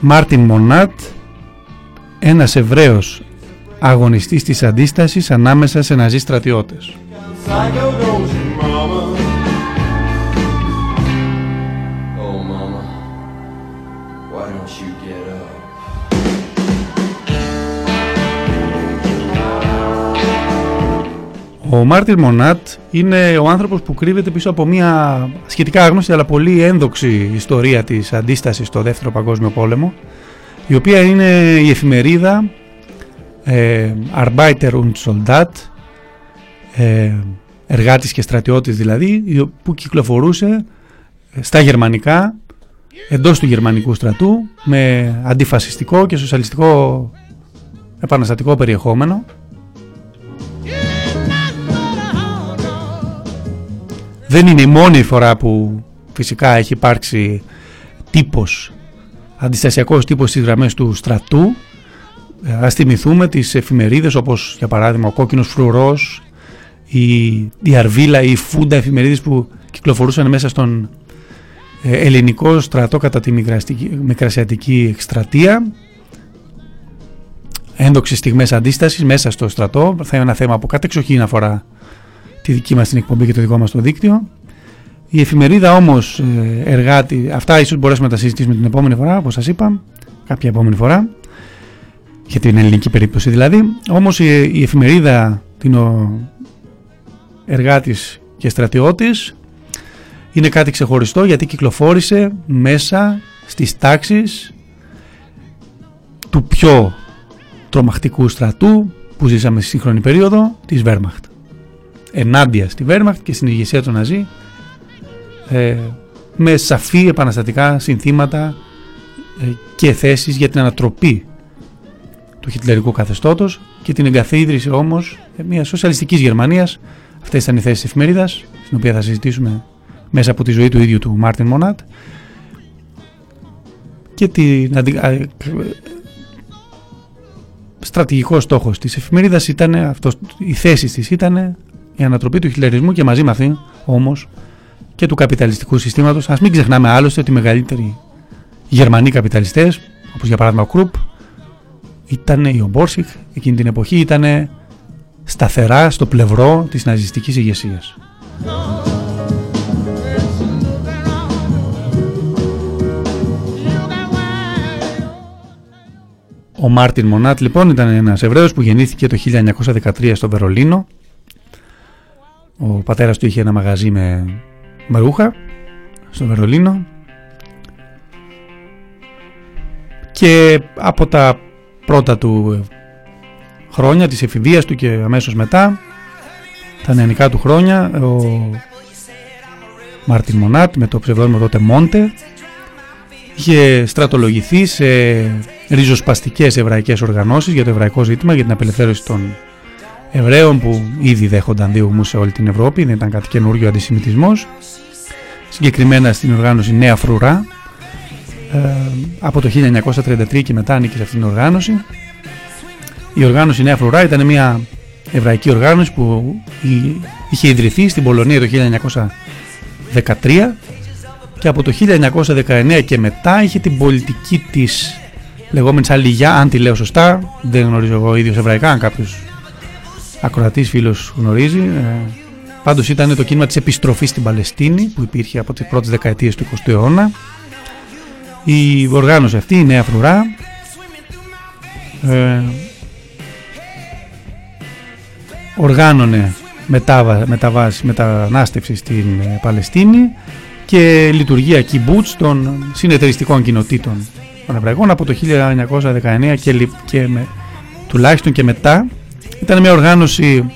[SPEAKER 2] Μάρτιν Μονάτ, ένας Εβραίος αγωνιστής της αντίστασης ανάμεσα σε ναζί στρατιώτες. Ο Μάρτιν Μονάτ είναι ο άνθρωπος που κρύβεται πίσω από μια σχετικά άγνωστη αλλά πολύ ένδοξη ιστορία της αντίστασης στο Δεύτερο Παγκόσμιο Πόλεμο η οποία είναι η εφημερίδα ε, Arbeiter und Soldat ε, εργάτης και στρατιώτης δηλαδή που κυκλοφορούσε ε, στα γερμανικά εντός του γερμανικού στρατού με αντιφασιστικό και σοσιαλιστικό επαναστατικό περιεχόμενο Δεν είναι η μόνη φορά που φυσικά έχει υπάρξει τύπος, αντιστασιακός τύπος στις γραμμές του στρατού. Ε, ας θυμηθούμε τις εφημερίδες όπως για παράδειγμα ο κόκκινος φρουρός, η, η Αρβίλα, η Φούντα εφημερίδες που κυκλοφορούσαν μέσα στον ε, ελληνικό στρατό κατά τη μικρασιατική εκστρατεία ένδοξες στιγμές αντίστασης μέσα στο στρατό θα είναι ένα θέμα που κατεξοχήν αφορά τη δική μας την εκπομπή και το δικό μας το δίκτυο. Η εφημερίδα όμως ε, εργάτη, αυτά ίσως μπορέσουμε να τα συζητήσουμε την επόμενη φορά, όπως σας είπα, κάποια επόμενη φορά, για την ελληνική περίπτωση δηλαδή. Όμως η, η εφημερίδα την ο εργάτης και στρατιώτης είναι κάτι ξεχωριστό γιατί κυκλοφόρησε μέσα στις τάξεις του πιο τρομακτικού στρατού που ζήσαμε στη σύγχρονη περίοδο της Wehrmacht ενάντια στη Βέρμαχτ και στην ηγεσία του Ναζί ε, με σαφή επαναστατικά συνθήματα ε, και θέσεις για την ανατροπή του χιτλερικού καθεστώτος και την εγκαθίδρυση όμως μιας σοσιαλιστικής Γερμανίας. Αυτές ήταν οι θέσεις εφημερίδας στην οποία θα συζητήσουμε μέσα από τη ζωή του ίδιου του Μάρτιν Μονάτ. Και την στρατηγικός στόχος της εφημερίδας ήταν αυτός, οι θέσεις της ήταν η ανατροπή του χιλιαρισμού και μαζί με αυτή όμως και του καπιταλιστικού συστήματος. Α μην ξεχνάμε άλλωστε ότι οι μεγαλύτεροι Γερμανοί καπιταλιστές, όπως για παράδειγμα ο Κρουπ, ήταν η Ομπόρσιχ, εκείνη την εποχή ήταν σταθερά στο πλευρό της ναζιστικής ηγεσίας. Ο Μάρτιν Μονάτ λοιπόν ήταν ένας Εβραίος που γεννήθηκε το 1913 στο Βερολίνο ο πατέρας του είχε ένα μαγαζί με, με ρούχα στο Βερολίνο. Και από τα πρώτα του χρόνια της εφηβείας του και αμέσως μετά τα νεανικά του χρόνια ο Μάρτιν Μονάτ με το ψευδόνιμο τότε Μόντε είχε στρατολογηθεί σε ριζοσπαστικές εβραϊκές οργανώσεις για το εβραϊκό ζήτημα για την απελευθέρωση των Εβραίων που ήδη δέχονταν διωγμούς σε όλη την Ευρώπη, δεν ήταν κάτι καινούριο αντισημιτισμός. Συγκεκριμένα στην οργάνωση Νέα Φρουρά, ε, από το 1933 και μετά ανήκε σε αυτήν την οργάνωση. Η οργάνωση Νέα Φρουρά ήταν μια εβραϊκή οργάνωση που είχε ιδρυθεί στην Πολωνία το 1913 και από το 1919 και μετά είχε την πολιτική της λεγόμενης αλληγιά, αν τη λέω σωστά, δεν γνωρίζω εγώ ίδιος εβραϊκά, αν κάποιος ακροατής φίλος γνωρίζει. Ε, πάντως ήταν το κίνημα της επιστροφής στην Παλαιστίνη που υπήρχε από τις πρώτες δεκαετίες του 20ου αιώνα. Η οργάνωση αυτή, η Νέα Φρουρά, ε, οργάνωνε μετάβα, μεταβάση, μετανάστευση στην ε, Παλαιστίνη και λειτουργία κιμπούτς των συνεταιριστικών κοινοτήτων των Εβραϊκών από το 1919 και, και με, τουλάχιστον και μετά. Ήταν μια οργάνωση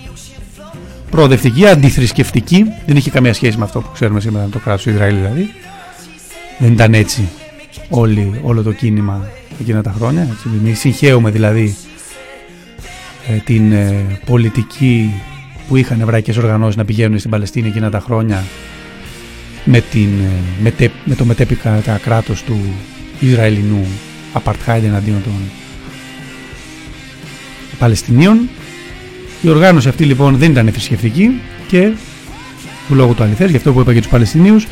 [SPEAKER 2] προοδευτική, αντιθρησκευτική. Δεν είχε καμία σχέση με αυτό που ξέρουμε σήμερα με το κράτος του Ισραήλ δηλαδή. Δεν ήταν έτσι όλη, όλο το κίνημα εκείνα τα χρόνια. Μην συγχαίουμε δηλαδή ε, την ε, πολιτική που είχαν εβραϊκές οργανώσεις να πηγαίνουν στην Παλαιστίνη εκείνα τα χρόνια με, την, ε, με, το μετέπεικα κράτος του Ισραηλινού apartheid εναντίον των Παλαιστινίων. Η οργάνωση αυτή λοιπόν δεν ήταν θρησκευτική και του λόγου του αληθές, γι' αυτό που είπα για τους Παλαιστινίους,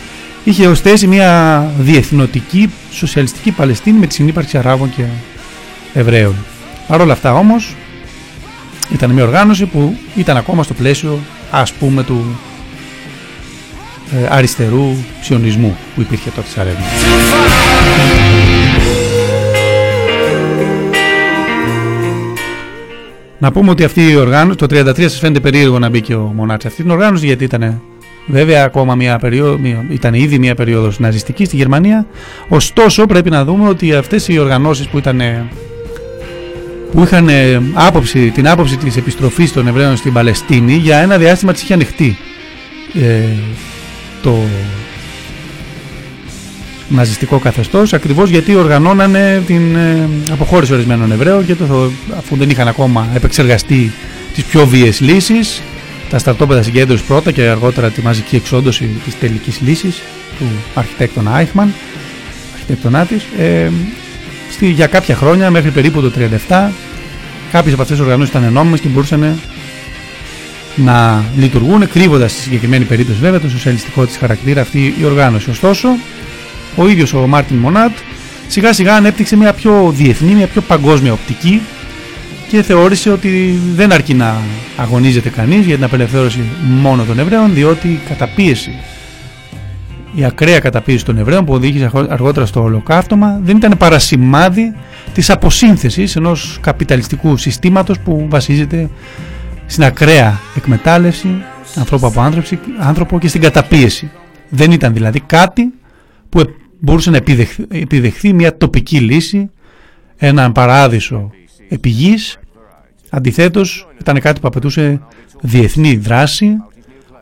[SPEAKER 2] είχε ως θέση μια διεθνωτική σοσιαλιστική Παλαιστίνη με τη συνύπαρξη Αράβων και Εβραίων. Παρ' όλα αυτά όμως ήταν μια οργάνωση που ήταν ακόμα στο πλαίσιο ας πούμε του ε, αριστερού ψιονισμού που υπήρχε τότε στη Σαρέβη. Να πούμε ότι αυτή η οργάνωση, το 33 σας φαίνεται περίεργο να μπει και ο Μονάτς αυτή την οργάνωση γιατί ήταν βέβαια ακόμα μια περίοδο, ήταν ήδη μια περίοδος ναζιστική στη Γερμανία. Ωστόσο πρέπει να δούμε ότι αυτές οι οργανώσεις που ήταν που είχαν άποψη, την άποψη της επιστροφής των Εβραίων στην Παλαιστίνη για ένα διάστημα της είχε ανοιχτεί ε, το ναζιστικό καθεστώς ακριβώς γιατί οργανώνανε την ε, αποχώρηση ορισμένων Εβραίων και το, αφού δεν είχαν ακόμα επεξεργαστεί τις πιο βίαιες λύσεις τα στρατόπεδα συγκέντρωσης πρώτα και αργότερα τη μαζική εξόντωση της τελικής λύσης του αρχιτέκτονα Άιχμαν αρχιτέκτονά της ε, στη, για κάποια χρόνια μέχρι περίπου το 37 κάποιες από αυτές τις οργανώσεις ήταν ενόμιμες και μπορούσαν να λειτουργούν κρύβοντας στη συγκεκριμένη περίπτωση βέβαια το σοσιαλιστικό της χαρακτήρα αυτή η οργάνωση. Ωστόσο, ο ίδιος ο Μάρτιν Μονάτ σιγά σιγά ανέπτυξε μια πιο διεθνή, μια πιο παγκόσμια οπτική και θεώρησε ότι δεν αρκεί να αγωνίζεται κανείς για την απελευθέρωση μόνο των Εβραίων διότι η καταπίεση η ακραία καταπίεση των Εβραίων που οδήγησε αργότερα στο ολοκαύτωμα δεν ήταν παρασημάδι της αποσύνθεσης ενός καπιταλιστικού συστήματος που βασίζεται στην ακραία εκμετάλλευση ανθρώπου από άνθρωπο και στην καταπίεση. Δεν ήταν δηλαδή κάτι που μπορούσε να επιδεχθεί, μια τοπική λύση, έναν παράδεισο επιγής. Αντιθέτως ήταν κάτι που απαιτούσε διεθνή δράση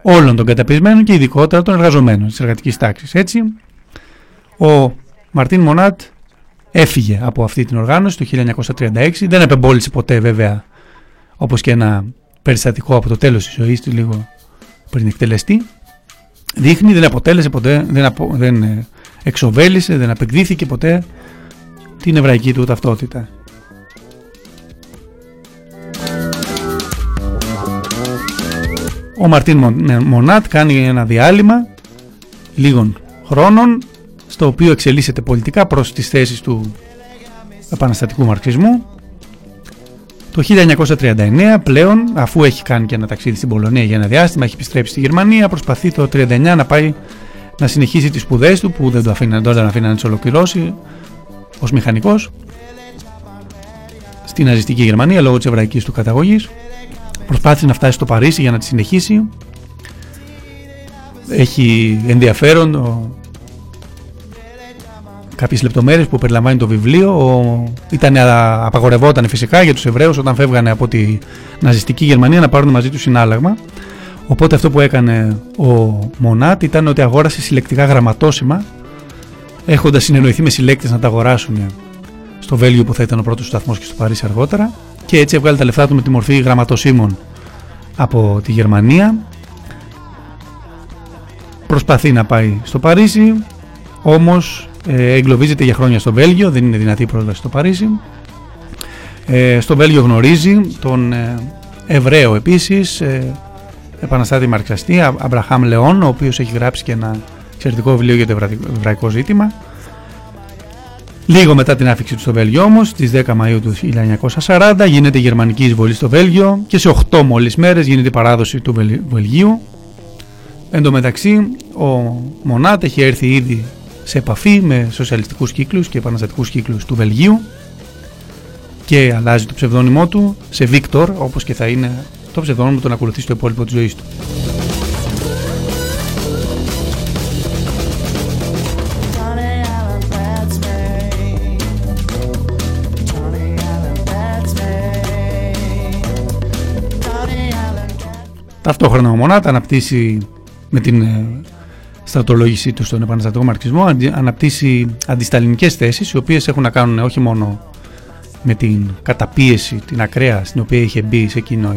[SPEAKER 2] όλων των καταπιεσμένων και ειδικότερα των εργαζομένων της εργατικής τάξης. Έτσι, ο Μαρτίν Μονάτ έφυγε από αυτή την οργάνωση το 1936, δεν επεμπόλησε ποτέ βέβαια όπως και ένα περιστατικό από το τέλος της ζωής του λίγο πριν εκτελεστεί δείχνει δεν αποτέλεσε ποτέ, δεν, απο, δεν ε, εξοβέλησε, δεν απεκδίθηκε ποτέ την εβραϊκή του ταυτότητα. Ο Μαρτίν Μονάτ κάνει ένα διάλειμμα λίγων χρόνων στο οποίο εξελίσσεται πολιτικά προς τις θέσεις του επαναστατικού μαρξισμού το 1939 πλέον, αφού έχει κάνει και ένα ταξίδι στην Πολωνία για ένα διάστημα, έχει επιστρέψει στη Γερμανία, προσπαθεί το 1939 να πάει να συνεχίσει τις σπουδές του που δεν το αφήναν τότε να αφήνει να τις ολοκληρώσει ως μηχανικός στην ναζιστική Γερμανία λόγω της εβραϊκής του καταγωγής. Προσπάθησε να φτάσει στο Παρίσι για να τη συνεχίσει. Έχει ενδιαφέρον κάποιες λεπτομέρειες που περιλαμβάνει το βιβλίο. Ο... Ήταν, απαγορευόταν φυσικά για τους Εβραίους όταν φεύγανε από τη ναζιστική Γερμανία να πάρουν μαζί τους συνάλλαγμα. Οπότε αυτό που έκανε ο Μονάτ ήταν ότι αγόρασε συλλεκτικά γραμματόσημα έχοντας συνεννοηθεί με συλλέκτες να τα αγοράσουν στο Βέλγιο που θα ήταν ο πρώτος σταθμός και στο Παρίσι αργότερα. Και έτσι έβγαλε τα λεφτά του με τη μορφή γραμματοσύμων από τη Γερμανία. Προσπαθεί να πάει στο Παρίσι, όμως ε, εγκλωβίζεται για χρόνια στο Βέλγιο, δεν είναι δυνατή η πρόσβαση στο Παρίσι. Ε, στο Βέλγιο γνωρίζει τον ε, Εβραίο επίσης, ε, επαναστάτη μαρξαστή, Αμπραχάμ Λεόν, ο οποίος έχει γράψει και ένα εξαιρετικό βιβλίο για το εβραϊκό ζήτημα. Λίγο μετά την άφηξη του στο Βέλγιο όμως, στις 10 Μαΐου του 1940 γίνεται η γερμανική εισβολή στο Βέλγιο και σε 8 μόλις μέρες γίνεται η παράδοση του Βελγίου. Εν τω μεταξύ ο Μονάτ έχει έρθει ήδη σε επαφή με σοσιαλιστικούς κύκλους και επαναστατικούς κύκλους του Βελγίου και αλλάζει το ψευδόνυμό του σε Βίκτορ όπως και θα είναι το ψευδόνυμο τον ακολουθεί στο υπόλοιπο της ζωής του. Ταυτόχρονα ο Μονάτα αναπτύσσει με την ε, στρατολόγησή του στον επαναστατικό μαρξισμό, αναπτύσσει αντισταλινικές θέσεις, οι οποίες έχουν να κάνουν όχι μόνο με την καταπίεση, την ακραία στην οποία είχε μπει σε εκείνο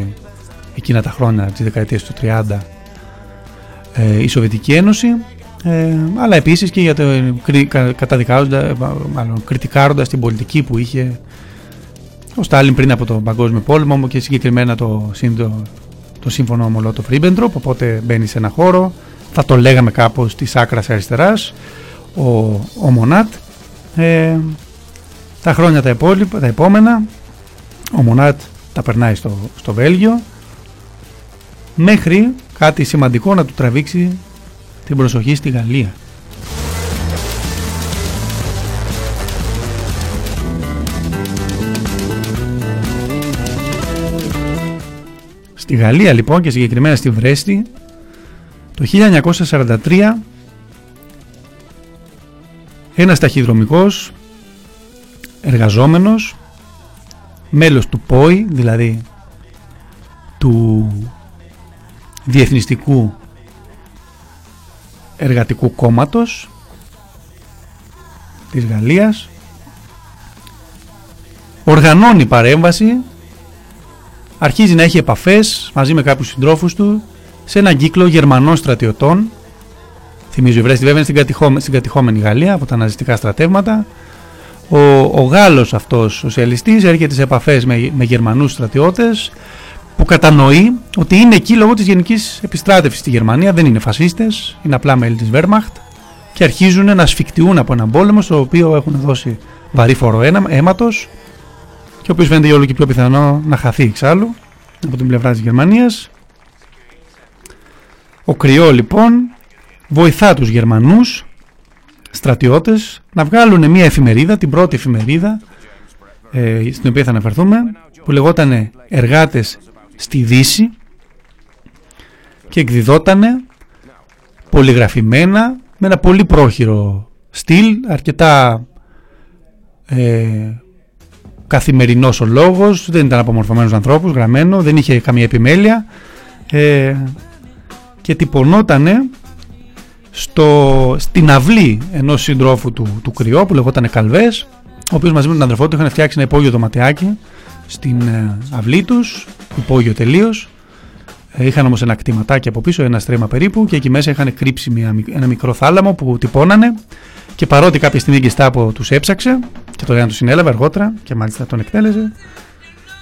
[SPEAKER 2] εκείνα τα χρόνια της δεκαετίας του 30 ε, η Σοβιετική Ένωση ε, αλλά επίσης και για το, μάλλον, κριτικάροντας την πολιτική που είχε ο Στάλιν πριν από τον Παγκόσμιο Πόλεμο και συγκεκριμένα το, το, το σύμφωνο Μολότοφ Ρίμπεντροπ οπότε μπαίνει σε ένα χώρο θα το λέγαμε κάπως της άκρας αριστεράς ο, ο Μονάτ. Ε, τα χρόνια τα, υπόλοιπα, τα επόμενα ο Μονάτ τα περνάει στο, στο Βέλγιο μέχρι κάτι σημαντικό να του τραβήξει την προσοχή στη Γαλλία. Στη Γαλλία λοιπόν και συγκεκριμένα στη Βρέστη το 1943 ένας ταχυδρομικός εργαζόμενος μέλος του ΠΟΗ δηλαδή του Διεθνιστικού Εργατικού Κόμματος της Γαλλίας. Οργανώνει παρέμβαση. Αρχίζει να έχει επαφές μαζί με κάποιους συντρόφους του σε έναν κύκλο Γερμανών στρατιωτών. Θυμίζω η Βρέστη βέβαια στην, κατηχόμενη, στην κατηχόμενη Γαλλία από τα ναζιστικά στρατεύματα. Ο, ο Γάλλος αυτός σοσιαλιστής έρχεται σε επαφές με, με Γερμανούς στρατιώτες που κατανοεί ότι είναι εκεί λόγω της γενικής επιστράτευσης στη Γερμανία, δεν είναι φασίστες, είναι απλά μέλη της Wehrmacht και αρχίζουν να ασφικτιούν από έναν πόλεμο στο οποίο έχουν δώσει βαρύ φόρο αίματος και ο οποίος φαίνεται όλο και πιο πιθανό να χαθεί εξάλλου από την πλευρά της Γερμανίας. Ο Κρυό λοιπόν βοηθά τους Γερμανούς στρατιώτες να βγάλουν μια εφημερίδα, την πρώτη εφημερίδα ε, στην οποία θα αναφερθούμε που λεγόταν «Εργάτες στη Δύση και εκδιδότανε πολυγραφημένα με ένα πολύ πρόχειρο στυλ, αρκετά ε, καθημερινός ο λόγος, δεν ήταν απομορφωμένος ανθρώπους, γραμμένο, δεν είχε καμία επιμέλεια ε, και τυπωνότανε στο, στην αυλή ενός συντρόφου του, του κρυό που λεγόταν Καλβές, ο οποίος μαζί με τον αδερφό του είχαν φτιάξει ένα υπόγειο δωματιάκι στην ε, αυλή τους, υπόγειο τελείως. Ε, είχαν όμως ένα κτηματάκι από πίσω, ένα στρέμμα περίπου και εκεί μέσα είχαν κρύψει μια, ένα μικρό θάλαμο που τυπώνανε και παρότι κάποια στιγμή η Γκεστάπο τους έψαξε και το ένα τους συνέλαβε αργότερα και μάλιστα τον εκτέλεσε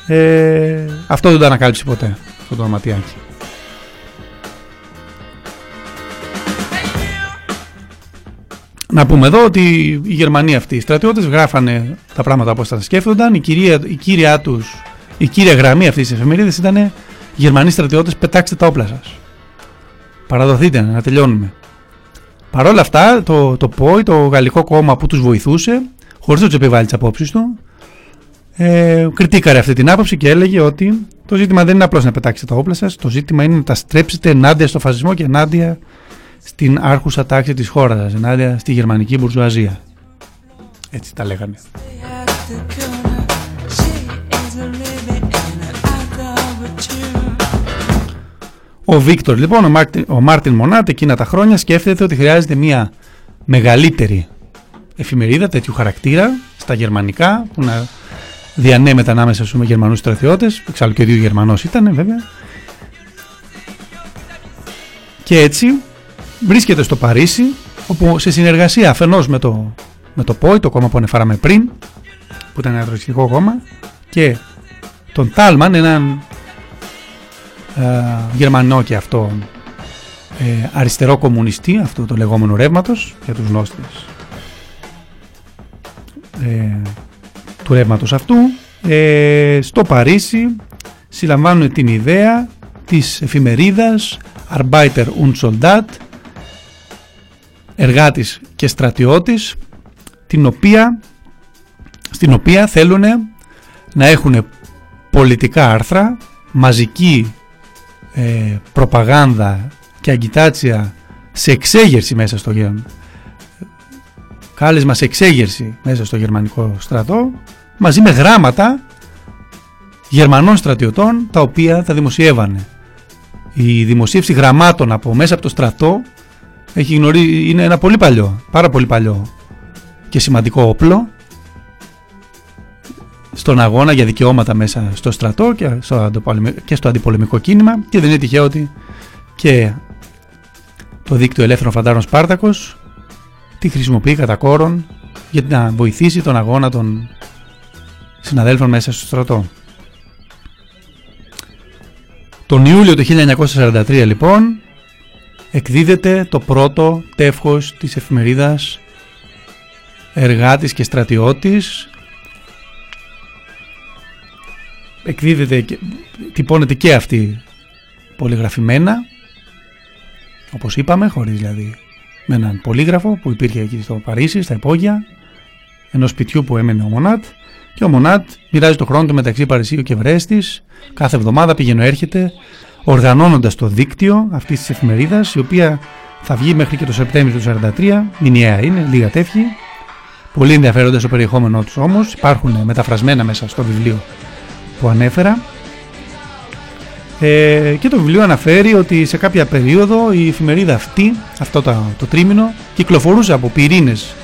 [SPEAKER 2] ε, αυτό δεν το ανακάλυψε ποτέ αυτό το δωματιάκι. Να πούμε εδώ ότι οι Γερμανοί αυτοί οι στρατιώτες γράφανε τα πράγματα όπως τα σκέφτονταν. Η, κυρία, η, κύρια τους, η κύρια γραμμή αυτής της εφημερίδας ήταν Γερμανοί στρατιώτες πετάξτε τα όπλα σας. Παραδοθείτε να τελειώνουμε. Παρ' όλα αυτά το, το ΠΟΗ, το γαλλικό κόμμα που τους βοηθούσε, χωρίς να τους επιβάλλει τις απόψεις του, ε, κριτήκαρε αυτή την άποψη και έλεγε ότι το ζήτημα δεν είναι απλώς να πετάξετε τα όπλα σας, το ζήτημα είναι να τα στρέψετε ενάντια στο φασισμό και ενάντια στην άρχουσα τάξη της χώρας σας, ενάντια στη γερμανική μπουρζουαζία. Έτσι τα λέγανε. Ο Βίκτορ λοιπόν, ο Μάρτιν, ο Μάρτιν Μονάτ εκείνα τα χρόνια σκέφτεται ότι χρειάζεται μια μεγαλύτερη εφημερίδα τέτοιου χαρακτήρα στα γερμανικά που να διανέμεται ανάμεσα στους γερμανούς στρατιώτες εξάλλου και ο ίδιος γερμανός ήταν βέβαια και έτσι βρίσκεται στο Παρίσι όπου σε συνεργασία αφενός με το, με το POI, το κόμμα που αναφέραμε πριν που ήταν ένα τροτσκιστικό κόμμα και τον Τάλμαν, έναν ε, Γερμανό και αυτό ε, αριστερό κομμουνιστή αυτού του λεγόμενου ρεύματος για τους γνώστες ε, του ρεύματος αυτού ε, στο Παρίσι συλλαμβάνουν την ιδέα της εφημερίδας Arbeiter und Soldat εργάτης και στρατιώτης την οποία, στην οποία θέλουν να έχουν πολιτικά άρθρα, μαζική ε, προπαγάνδα και αγκιτάτσια σε εξέγερση μέσα στο κάλεσμα σε εξέγερση μέσα στο γερμανικό στρατό μαζί με γράμματα Γερμανών στρατιωτών τα οποία θα δημοσιεύανε. Η δημοσίευση γραμμάτων από μέσα από το στρατό έχει γνωρί... είναι ένα πολύ παλιό, πάρα πολύ παλιό και σημαντικό όπλο στον αγώνα για δικαιώματα μέσα στο στρατό και στο, και στο αντιπολεμικό κίνημα και δεν είναι τυχαίο ότι και το δίκτυο ελεύθερων φαντάρων Σπάρτακος τη χρησιμοποιεί κατά κόρον για να βοηθήσει τον αγώνα των συναδέλφων μέσα στο στρατό. Τον Ιούλιο του 1943 λοιπόν εκδίδεται το πρώτο τεύχος της εφημερίδας εργάτης και στρατιώτης. Εκδίδεται και τυπώνεται και αυτή πολυγραφημένα όπως είπαμε χωρίς δηλαδή με έναν πολύγραφο που υπήρχε εκεί στο Παρίσι στα υπόγεια ενός σπιτιού που έμενε ο Μονάτ. Και ο Μονάτ μοιράζει το χρόνο του μεταξύ Παρισίου και Βρέστης κάθε εβδομάδα πηγαίνει έρχεται οργανώνοντας το δίκτυο αυτής της εφημερίδας η οποία θα βγει μέχρι και το Σεπτέμβριο του 1943 μηνιαία είναι, λίγα τεύχη πολύ ενδιαφέροντας στο περιεχόμενό τους όμως. Υπάρχουν μεταφρασμένα μέσα στο βιβλίο που ανέφερα. Ε, και το βιβλίο αναφέρει ότι σε κάποια περίοδο η εφημερίδα αυτή, αυτό το, το τρίμηνο, κυκλοφορούσε από πυρήνες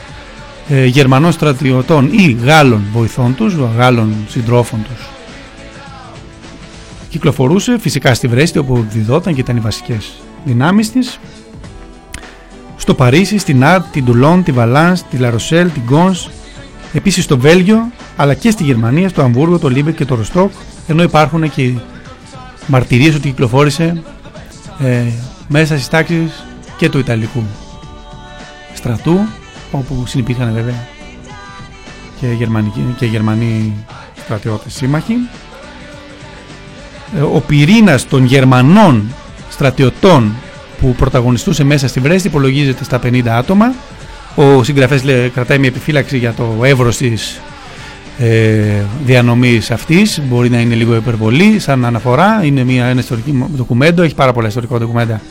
[SPEAKER 2] ε, Γερμανών στρατιωτών ή Γάλλων βοηθών τους, Γάλλων συντρόφων τους. Κυκλοφορούσε φυσικά στη Βρέστη όπου εκδιδόταν και ήταν οι βασικές δυνάμεις της. Στο Παρίσι, στη Νάντ, την Τουλόν, τη Βαλάνς, τη Λα Ροσέλ, την Γκόνς, επίσης στο Βέλγιο, αλλά και στη Γερμανία, στο Αμβούργο, το Λίμπεκ και το Ροστόκ, ενώ υπάρχουν και μαρτυρίες ότι κυκλοφόρησε ε, μέσα στις τάξεις και του Ιταλικού στρατού, όπου συνεπήρχαν βέβαια και, Γερμανικοί, και Γερμανοί στρατιώτες σύμμαχοι. Ε, ο πυρήνας των Γερμανών στρατιωτών που πρωταγωνιστούσε μέσα στη Βρέστη υπολογίζεται στα 50 άτομα. Ο συγγραφέας λέει, κρατάει μια επιφύλαξη για το εύρος της ε, διανομής αυτής. Μπορεί να είναι λίγο υπερβολή σαν αναφορά. Είναι μια, ένα ιστορικό ντοκουμέντο, έχει πάρα πολλά ιστορικά ντοκουμέντα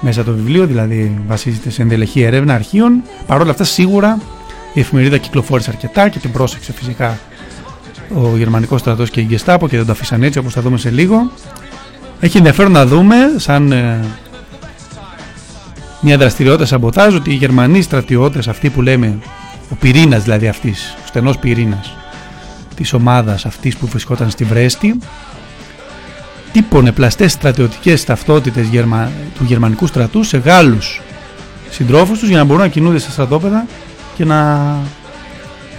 [SPEAKER 2] μέσα το βιβλίο, δηλαδή βασίζεται σε ενδελεχή έρευνα αρχείων. Παρ' όλα αυτά σίγουρα η εφημερίδα κυκλοφόρησε αρκετά και την πρόσεξε φυσικά ο γερμανικός στρατός και η Γκεστάπο και δεν το αφήσαν έτσι όπως θα δούμε σε λίγο. Έχει ενδιαφέρον να δούμε σαν ε, μια δραστηριότητα σαμποτάζ ότι οι Γερμανοί στρατιώτες αυτοί που λέμε ο πυρήνας δηλαδή αυτής, ο στενός πυρήνας της ομάδας αυτής που βρισκόταν στη Βρέστη τύπωνε πλαστές στρατιωτικές ταυτότητες γερμα... του γερμανικού στρατού σε Γάλλους συντρόφους τους για να μπορούν να κινούνται στα στρατόπεδα και να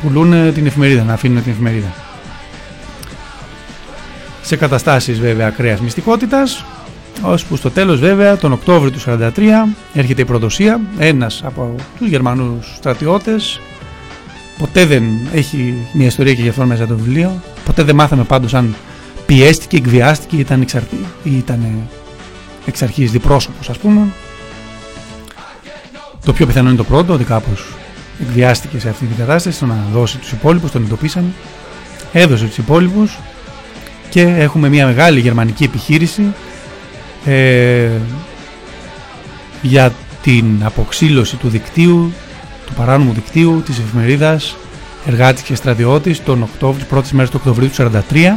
[SPEAKER 2] πουλούν την εφημερίδα, να αφήνουν την εφημερίδα. Σε καταστάσεις βέβαια ακραίας μυστικότητας ώσπου στο τέλος βέβαια τον Οκτώβριο του 1943 έρχεται η προδοσία ένας από τους Γερμανούς στρατιώτες. Ποτέ δεν έχει μια ιστορία και γι' αυτό μέσα το βιβλίο. Ποτέ δεν μάθαμε πάντως αν πιέστηκε, εκβιάστηκε ήταν, εξαρτη... ήταν εξ αρχής διπρόσωπος ας πούμε. Το πιο πιθανό είναι το πρώτο ότι κάπως εκβιάστηκε σε αυτή την κατάσταση στο να δώσει τους υπόλοιπους, τον εντοπίσαν. Έδωσε τους υπόλοιπους και έχουμε μια μεγάλη γερμανική επιχείρηση ε, για την αποξήλωση του δικτύου, του παράνομου δικτύου της εφημερίδας Εργάτης και Στρατιώτης τον Οκτώβριο, πρώτες μέρες του Οκτωβρίου του 1943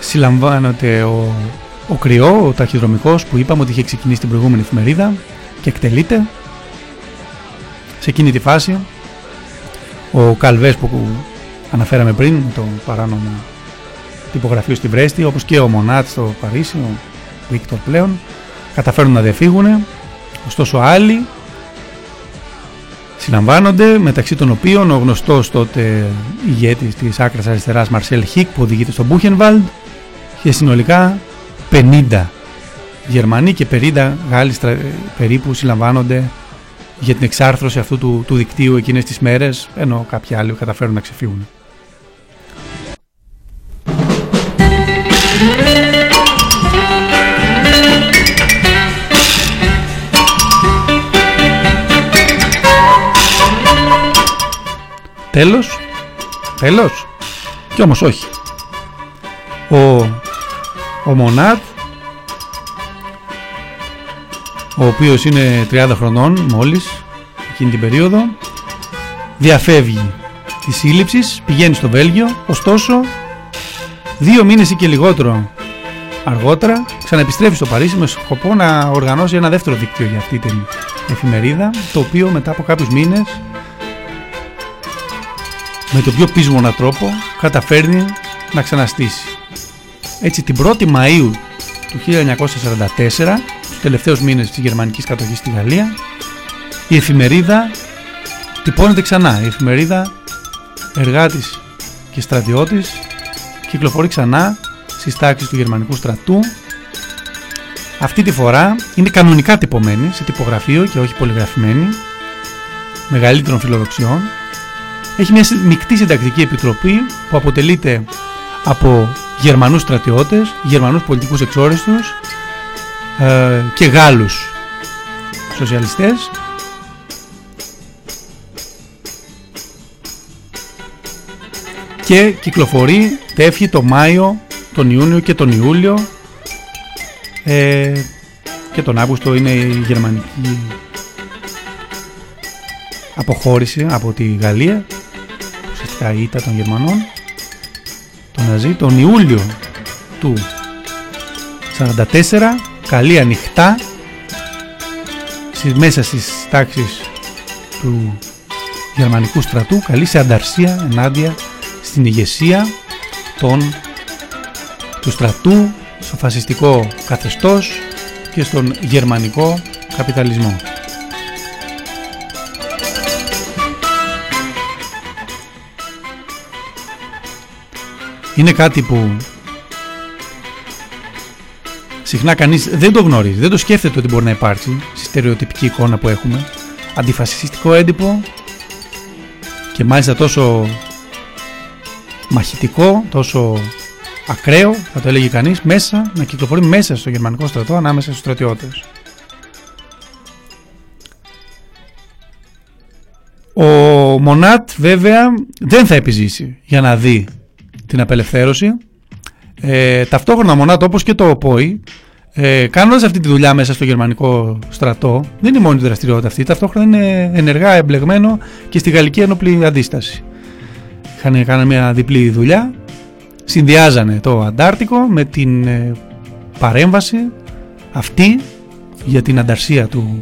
[SPEAKER 2] συλλαμβάνεται ο, ο Κρυό, ο ταχυδρομικός που είπαμε ότι είχε ξεκινήσει την προηγούμενη εφημερίδα και εκτελείται. Σε εκείνη τη φάση ο Καλβές που αναφέραμε πριν το παράνομο τυπογραφείο στη Βρέστη όπως και ο Μονάτ στο Παρίσι, ο Βίκτορ πλέον καταφέρουν να διαφύγουν ωστόσο άλλοι συλλαμβάνονται μεταξύ των οποίων ο γνωστός τότε ηγέτης της άκρας αριστεράς Μαρσέλ Χίκ που οδηγείται στο Μπούχενβαλντ και συνολικά 50 Γερμανοί και 50 Γάλλοι περίπου συλλαμβάνονται για την εξάρθρωση αυτού του, του δικτύου εκείνες τις μέρες ενώ κάποιοι άλλοι καταφέρουν να ξεφύγουν. Τέλος, τέλος, κι όμως όχι. Ο, ο Μονάτ, ο οποίος είναι 30 χρονών μόλις εκείνη την περίοδο, διαφεύγει της σύλληψης, πηγαίνει στο Βέλγιο, ωστόσο δύο μήνες ή και λιγότερο αργότερα ξαναεπιστρέφει στο Παρίσι με σκοπό να οργανώσει ένα δεύτερο δίκτυο για αυτή την εφημερίδα το οποίο μετά από κάποιους μήνες με τον πιο πείσμονα τρόπο καταφέρνει να ξαναστήσει. Έτσι την 1η Μαΐου του 1944, στους τελευταίους μήνες της γερμανικής κατοχής στη Γαλλία, η εφημερίδα τυπώνεται ξανά. Η εφημερίδα εργάτης και στρατιώτης κυκλοφορεί ξανά στις τάξεις του γερμανικού στρατού. Αυτή τη φορά είναι κανονικά τυπωμένη σε τυπογραφείο και όχι πολυγραφημένη, μεγαλύτερων φιλοδοξιών. Έχει μια μεικτή συντακτική επιτροπή που αποτελείται από Γερμανούς στρατιώτες, Γερμανούς πολιτικούς εξόριστους ε, και Γάλλους σοσιαλιστές και κυκλοφορεί, τέφει το Μάιο, τον Ιούνιο και τον Ιούλιο. Ε, και τον Αύγουστο είναι η γερμανική αποχώρηση από τη Γαλλία ουσιαστικά η ήττα των Γερμανών τον Ναζί τον Ιούλιο του 1944 καλή ανοιχτά μέσα στις τάξεις του γερμανικού στρατού. Καλή σε ανταρσία ενάντια στην ηγεσία των, του στρατού, στο φασιστικό καθεστώς και στον γερμανικό καπιταλισμό. Είναι κάτι που συχνά κανείς δεν το γνωρίζει, δεν το σκέφτεται ότι μπορεί να υπάρξει στη στερεοτυπική εικόνα που έχουμε. Αντιφασιστικό έντυπο και μάλιστα τόσο μαχητικό, τόσο ακραίο, θα το έλεγε κανείς, μέσα, να κυκλοφορεί μέσα στο γερμανικό στρατό ανάμεσα στους στρατιώτες. Ο Μονάτ βέβαια δεν θα επιζήσει για να δει την απελευθέρωση. Ε, ταυτόχρονα ο Μονάτ όπως και το ΠΟΗ ε, κάνοντας αυτή τη δουλειά μέσα στο γερμανικό στρατό δεν είναι μόνη η δραστηριότητα αυτή, ταυτόχρονα είναι ενεργά εμπλεγμένο και στη γαλλική ενόπλη αντίσταση είχαν κάνει μια διπλή δουλειά συνδυάζανε το Αντάρτικο με την ε, παρέμβαση αυτή για την ανταρσία του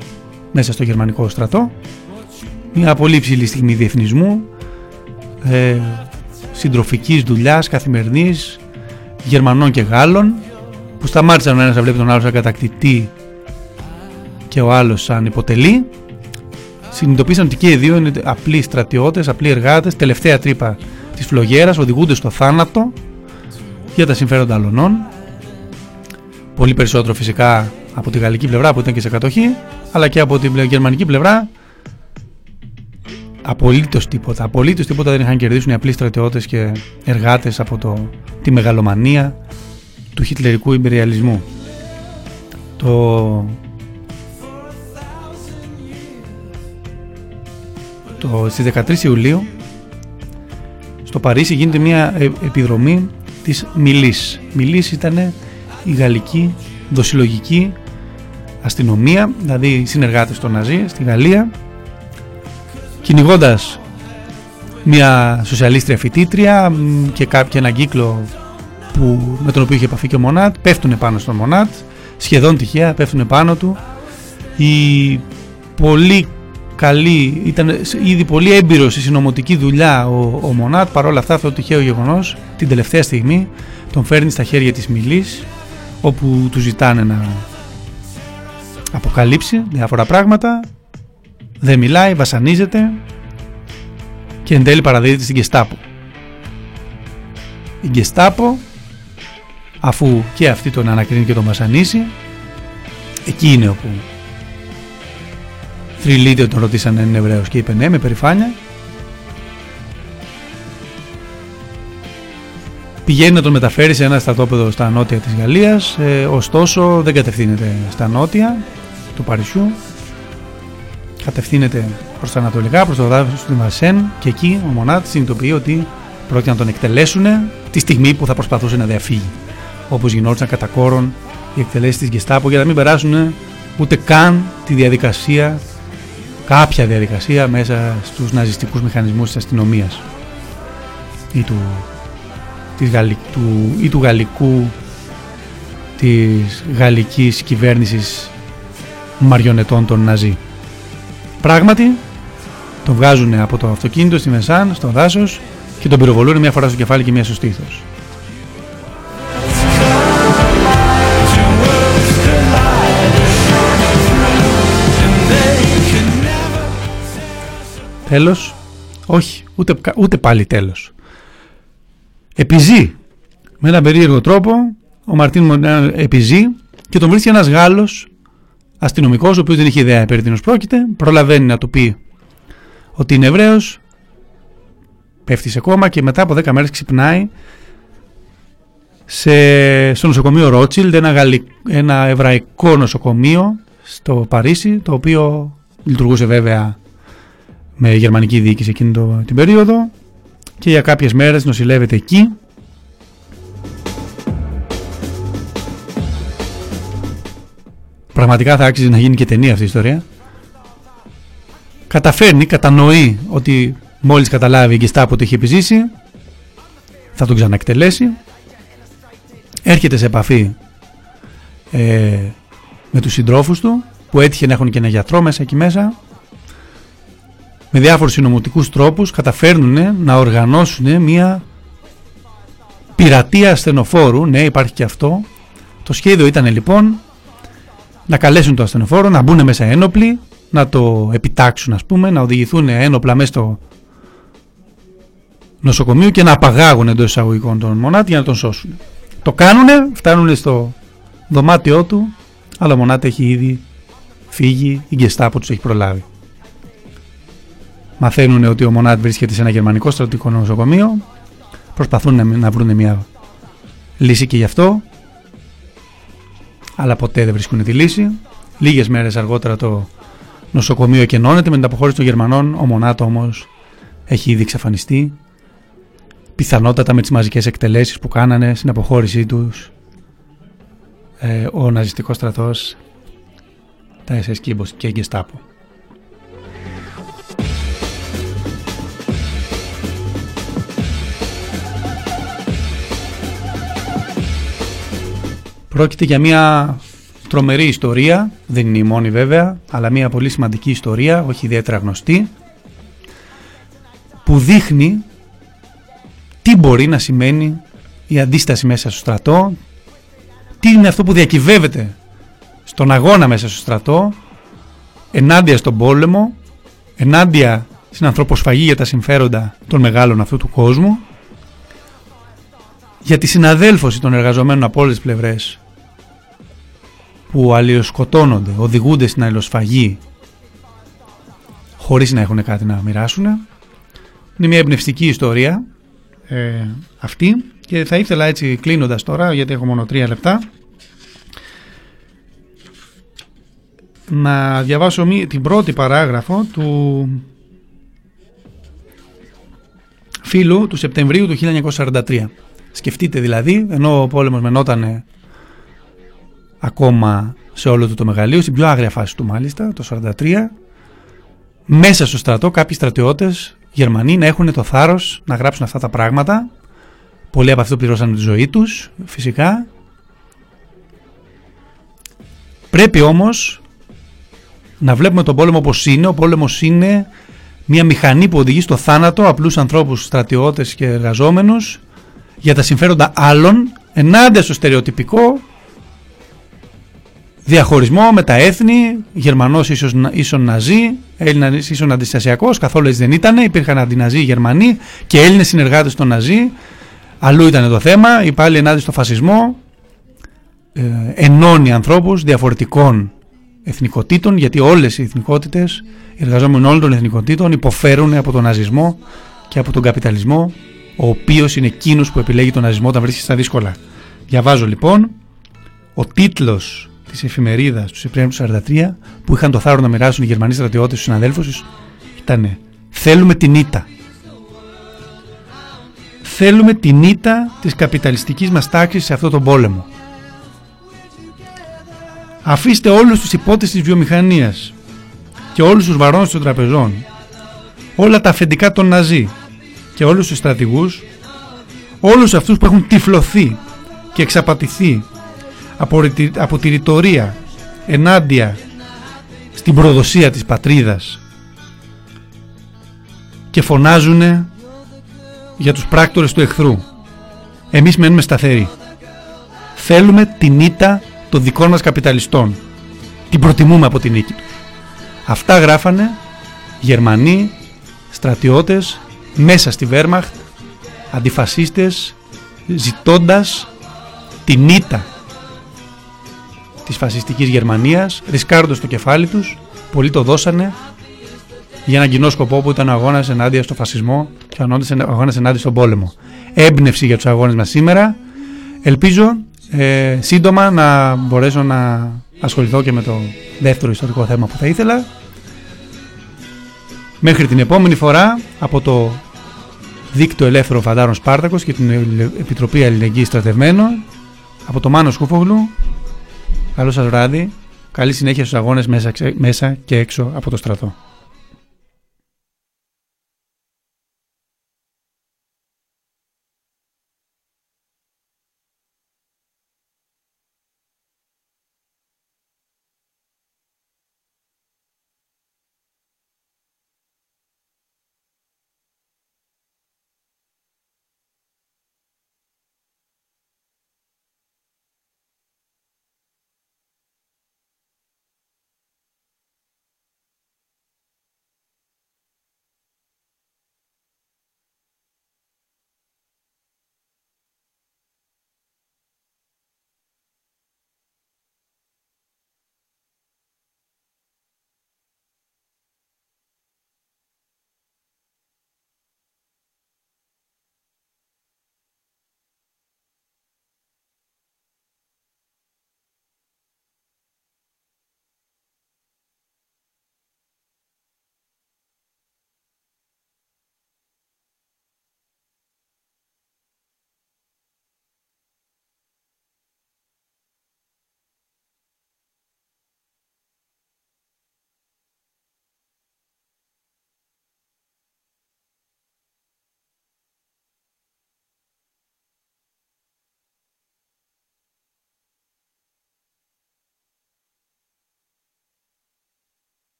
[SPEAKER 2] μέσα στο γερμανικό στρατό. Μια πολύ ψηλή στιγμή διεθνισμού ε, συντροφικής δουλειάς καθημερινής Γερμανών και Γάλλων που σταμάτησαν ο ένας να βλέπει τον άλλο σαν κατακτητή και ο άλλος σαν υποτελή συνειδητοποίησαν ότι και οι δύο είναι απλοί στρατιώτες, απλοί εργάτες, τελευταία τρύπα της φλογέρας, οδηγούνται στο θάνατο για τα συμφέροντα αλλωνών. Πολύ περισσότερο φυσικά από τη γαλλική πλευρά που ήταν και σε κατοχή, αλλά και από την γερμανική πλευρά. Απολύτως τίποτα. Απολύτως τίποτα δεν είχαν κερδίσουν οι απλοί στρατιώτες και εργάτες από το, τη μεγαλομανία του χιτλερικού υπεριαλισμού. Το το, στις 13 Ιουλίου στο Παρίσι γίνεται μια ε, επιδρομή της Μιλής. Μιλής ήταν η γαλλική δοσιλογική αστυνομία, δηλαδή συνεργάτες των Ναζί στη Γαλλία κυνηγώντας μια σοσιαλίστρια φοιτήτρια και κάποιο ένα κύκλο που, με τον οποίο είχε επαφή και ο Μονάτ πέφτουν πάνω στον Μονάτ σχεδόν τυχαία πέφτουν πάνω του η πολύ καλή, ήταν ήδη πολύ έμπειρος στη συνωμοτική δουλειά ο, ο Μονάτ. Παρόλα αυτά, αυτό το τυχαίο γεγονός την τελευταία στιγμή τον φέρνει στα χέρια της Μιλής, όπου του ζητάνε να αποκαλύψει διάφορα πράγματα. Δεν μιλάει, βασανίζεται και εν τέλει παραδίδεται στην Γκεστάπο. Η Γκεστάπο, αφού και αυτή τον ανακρίνει και τον βασανίσει, εκεί είναι όπου θρυλείται όταν ρωτήσαν αν είναι Εβραίος και είπε ναι με περηφάνεια. Πηγαίνει να τον μεταφέρει σε ένα στρατόπεδο στα νότια της Γαλλίας, ε, ωστόσο δεν κατευθύνεται στα νότια του Παρισιού. Κατευθύνεται προς τα ανατολικά, προς το δάφος του Μασέν και εκεί ο Μονάτ συνειδητοποιεί ότι πρόκειται να τον εκτελέσουν τη στιγμή που θα προσπαθούσε να διαφύγει. Όπως γινόταν κατά κόρον οι εκτελέσεις της Γεστάπο για να μην περάσουν ούτε καν τη διαδικασία κάποια διαδικασία μέσα στους ναζιστικούς μηχανισμούς της αστυνομίας ή του, της του, ή του γαλλικού της γαλλικής κυβέρνησης μαριονετών των Ναζί. Πράγματι, τον βγάζουν από το αυτοκίνητο στη Μεσάν, στο δάσος και τον πυροβολούν μια φορά στο κεφάλι και μια στο στήθος. Τέλος, όχι, ούτε, ούτε πάλι τέλος. Επιζεί με έναν περίεργο τρόπο, ο Μαρτίν Μονέα επιζεί και τον βρίσκει ένας Γάλλος αστυνομικός, ο οποίος δεν είχε ιδέα περί τίνος πρόκειται, προλαβαίνει να του πει ότι είναι Εβραίος, πέφτει σε κόμμα και μετά από 10 μέρες ξυπνάει σε, στο νοσοκομείο Ρότσιλντ, ένα, ένα εβραϊκό νοσοκομείο στο Παρίσι, το οποίο λειτουργούσε βέβαια με γερμανική διοίκηση εκείνη το, την περίοδο και για κάποιες μέρες νοσηλεύεται εκεί. Πραγματικά θα άξιζε να γίνει και ταινία αυτή η ιστορία. Καταφέρνει, κατανοεί ότι μόλις καταλάβει η Gestapo ότι έχει επιζήσει θα τον ξαναεκτελέσει. Έρχεται σε επαφή ε, με τους συντρόφους του που έτυχε να έχουν και ένα γιατρό μέσα εκεί μέσα με διάφορους συνομωτικούς τρόπους καταφέρνουν να οργανώσουν μια πειρατεία ασθενοφόρου ναι υπάρχει και αυτό το σχέδιο ήταν λοιπόν να καλέσουν το ασθενοφόρο να μπουν μέσα ένοπλοι να το επιτάξουν ας πούμε να οδηγηθούν ένοπλα μέσα στο νοσοκομείο και να απαγάγουν εντός εισαγωγικών τον μονάτη για να τον σώσουν. Το κάνουνε, φτάνουν στο δωμάτιό του, αλλά ο μονάτη έχει ήδη φύγει, η Γκεστάπο τους έχει προλάβει. Μαθαίνουν ότι ο Μονάτ βρίσκεται σε ένα γερμανικό στρατικό νοσοκομείο, προσπαθούν να, να βρουν μια λύση και γι' αυτό, αλλά ποτέ δεν βρίσκουν τη λύση. Λίγες μέρες αργότερα το νοσοκομείο εκενώνεται με την αποχώρηση των Γερμανών, ο Μονάτ όμως έχει ήδη εξαφανιστεί. Πιθανότατα με τις μαζικές εκτελέσεις που κάνανε στην αποχώρησή τους ε, ο ναζιστικός στρατός τα SS και η Πρόκειται για μια τρομερή ιστορία, δεν είναι η μόνη βέβαια, αλλά μια πολύ σημαντική ιστορία, όχι ιδιαίτερα γνωστή, που δείχνει τι μπορεί να σημαίνει η αντίσταση μέσα στο στρατό, τι είναι αυτό που διακυβεύεται στον αγώνα μέσα στο στρατό, ενάντια στον πόλεμο, ενάντια στην ανθρωποσφαγή για τα συμφέροντα των μεγάλων αυτού του κόσμου, για τη συναδέλφωση των εργαζομένων από όλες τις πλευρές που αλλιοσκοτώνονται, οδηγούνται στην αλλιοσφαγή χωρίς να έχουν κάτι να μοιράσουν. Είναι μια εμπνευστική ιστορία ε, αυτή και θα ήθελα έτσι κλείνοντας τώρα γιατί έχω μόνο τρία λεπτά να διαβάσω την πρώτη παράγραφο του φίλου του Σεπτεμβρίου του 1943 σκεφτείτε δηλαδή ενώ ο πόλεμος μενότανε ακόμα σε όλο το, το μεγαλείο στην πιο άγρια φάση του μάλιστα το 1943 μέσα στο στρατό κάποιοι στρατιώτες Γερμανοί να έχουν το θάρρος να γράψουν αυτά τα πράγματα. Πολλοί από αυτοί πληρώσαν τη ζωή τους, φυσικά. Πρέπει όμως να βλέπουμε τον πόλεμο όπως είναι. Ο πόλεμος είναι μια μηχανή που οδηγεί στο θάνατο απλούς ανθρώπους, στρατιώτες και εργαζόμενους για τα συμφέροντα άλλων ενάντια στο στερεοτυπικό διαχωρισμό με τα έθνη, Γερμανός ίσως, ίσον Ναζί, Έλληνας ίσον αντιστασιακός, καθόλου έτσι δεν ήταν, υπήρχαν αντιναζί Γερμανοί και Έλληνες συνεργάτες των Ναζί, αλλού ήταν το θέμα, πάλι ενάντια στο φασισμό, ε, ενώνει ανθρώπους διαφορετικών εθνικοτήτων, γιατί όλες οι εθνικότητες, οι εργαζόμενοι όλων των εθνικοτήτων υποφέρουν από τον ναζισμό και από τον καπιταλισμό, ο οποίος είναι εκείνος που επιλέγει τον ναζισμό όταν βρίσκεται στα δύσκολα. Διαβάζω λοιπόν, ο τίτλος της εφημερίδας του Σεπτέμβριου του 1943 που είχαν το θάρρο να μοιράσουν οι Γερμανοί στρατιώτες στους συναδέλφους τους ήταν Θέλουμε την ήττα. Θέλουμε την ήττα της καπιταλιστικής μας τάξης σε αυτόν τον πόλεμο. Αφήστε όλους τους υπότες της βιομηχανίας και όλους τους βαρώνες των τραπεζών, όλα τα αφεντικά των Ναζί και όλους τους στρατηγούς, όλους αυτούς που έχουν τυφλωθεί και εξαπατηθεί από τη ρητορία ενάντια στην προδοσία της πατρίδας και φωνάζουν για τους πράκτορες του εχθρού. Εμείς μένουμε σταθεροί. Θέλουμε την ήττα των δικών μας καπιταλιστών. Την προτιμούμε από την νίκη τους. Αυτά γράφανε Γερμανοί, στρατιώτες, μέσα στη Βέρμαχτ, αντιφασίστες, ζητώντας την ήττα της φασιστικής Γερμανίας, ρισκάροντας το κεφάλι τους, πολλοί το δώσανε για έναν κοινό σκοπό που ήταν ο αγώνας ενάντια στο φασισμό και ο αγώνας ενάντια στον πόλεμο. Έμπνευση για τους αγώνες μας σήμερα. Ελπίζω ε, σύντομα να μπορέσω να ασχοληθώ και με το δεύτερο ιστορικό θέμα που θα ήθελα. Μέχρι την επόμενη φορά από το Δίκτυο Ελεύθερων Φαντάρων Σπάρτακος και την Επιτροπή Αλληλεγγύης Στρατευμένων από το Μάνος Σκούφογλου Καλό σας βράδυ. Καλή συνέχεια στους αγώνες μέσα, μέσα και έξω από το στρατό.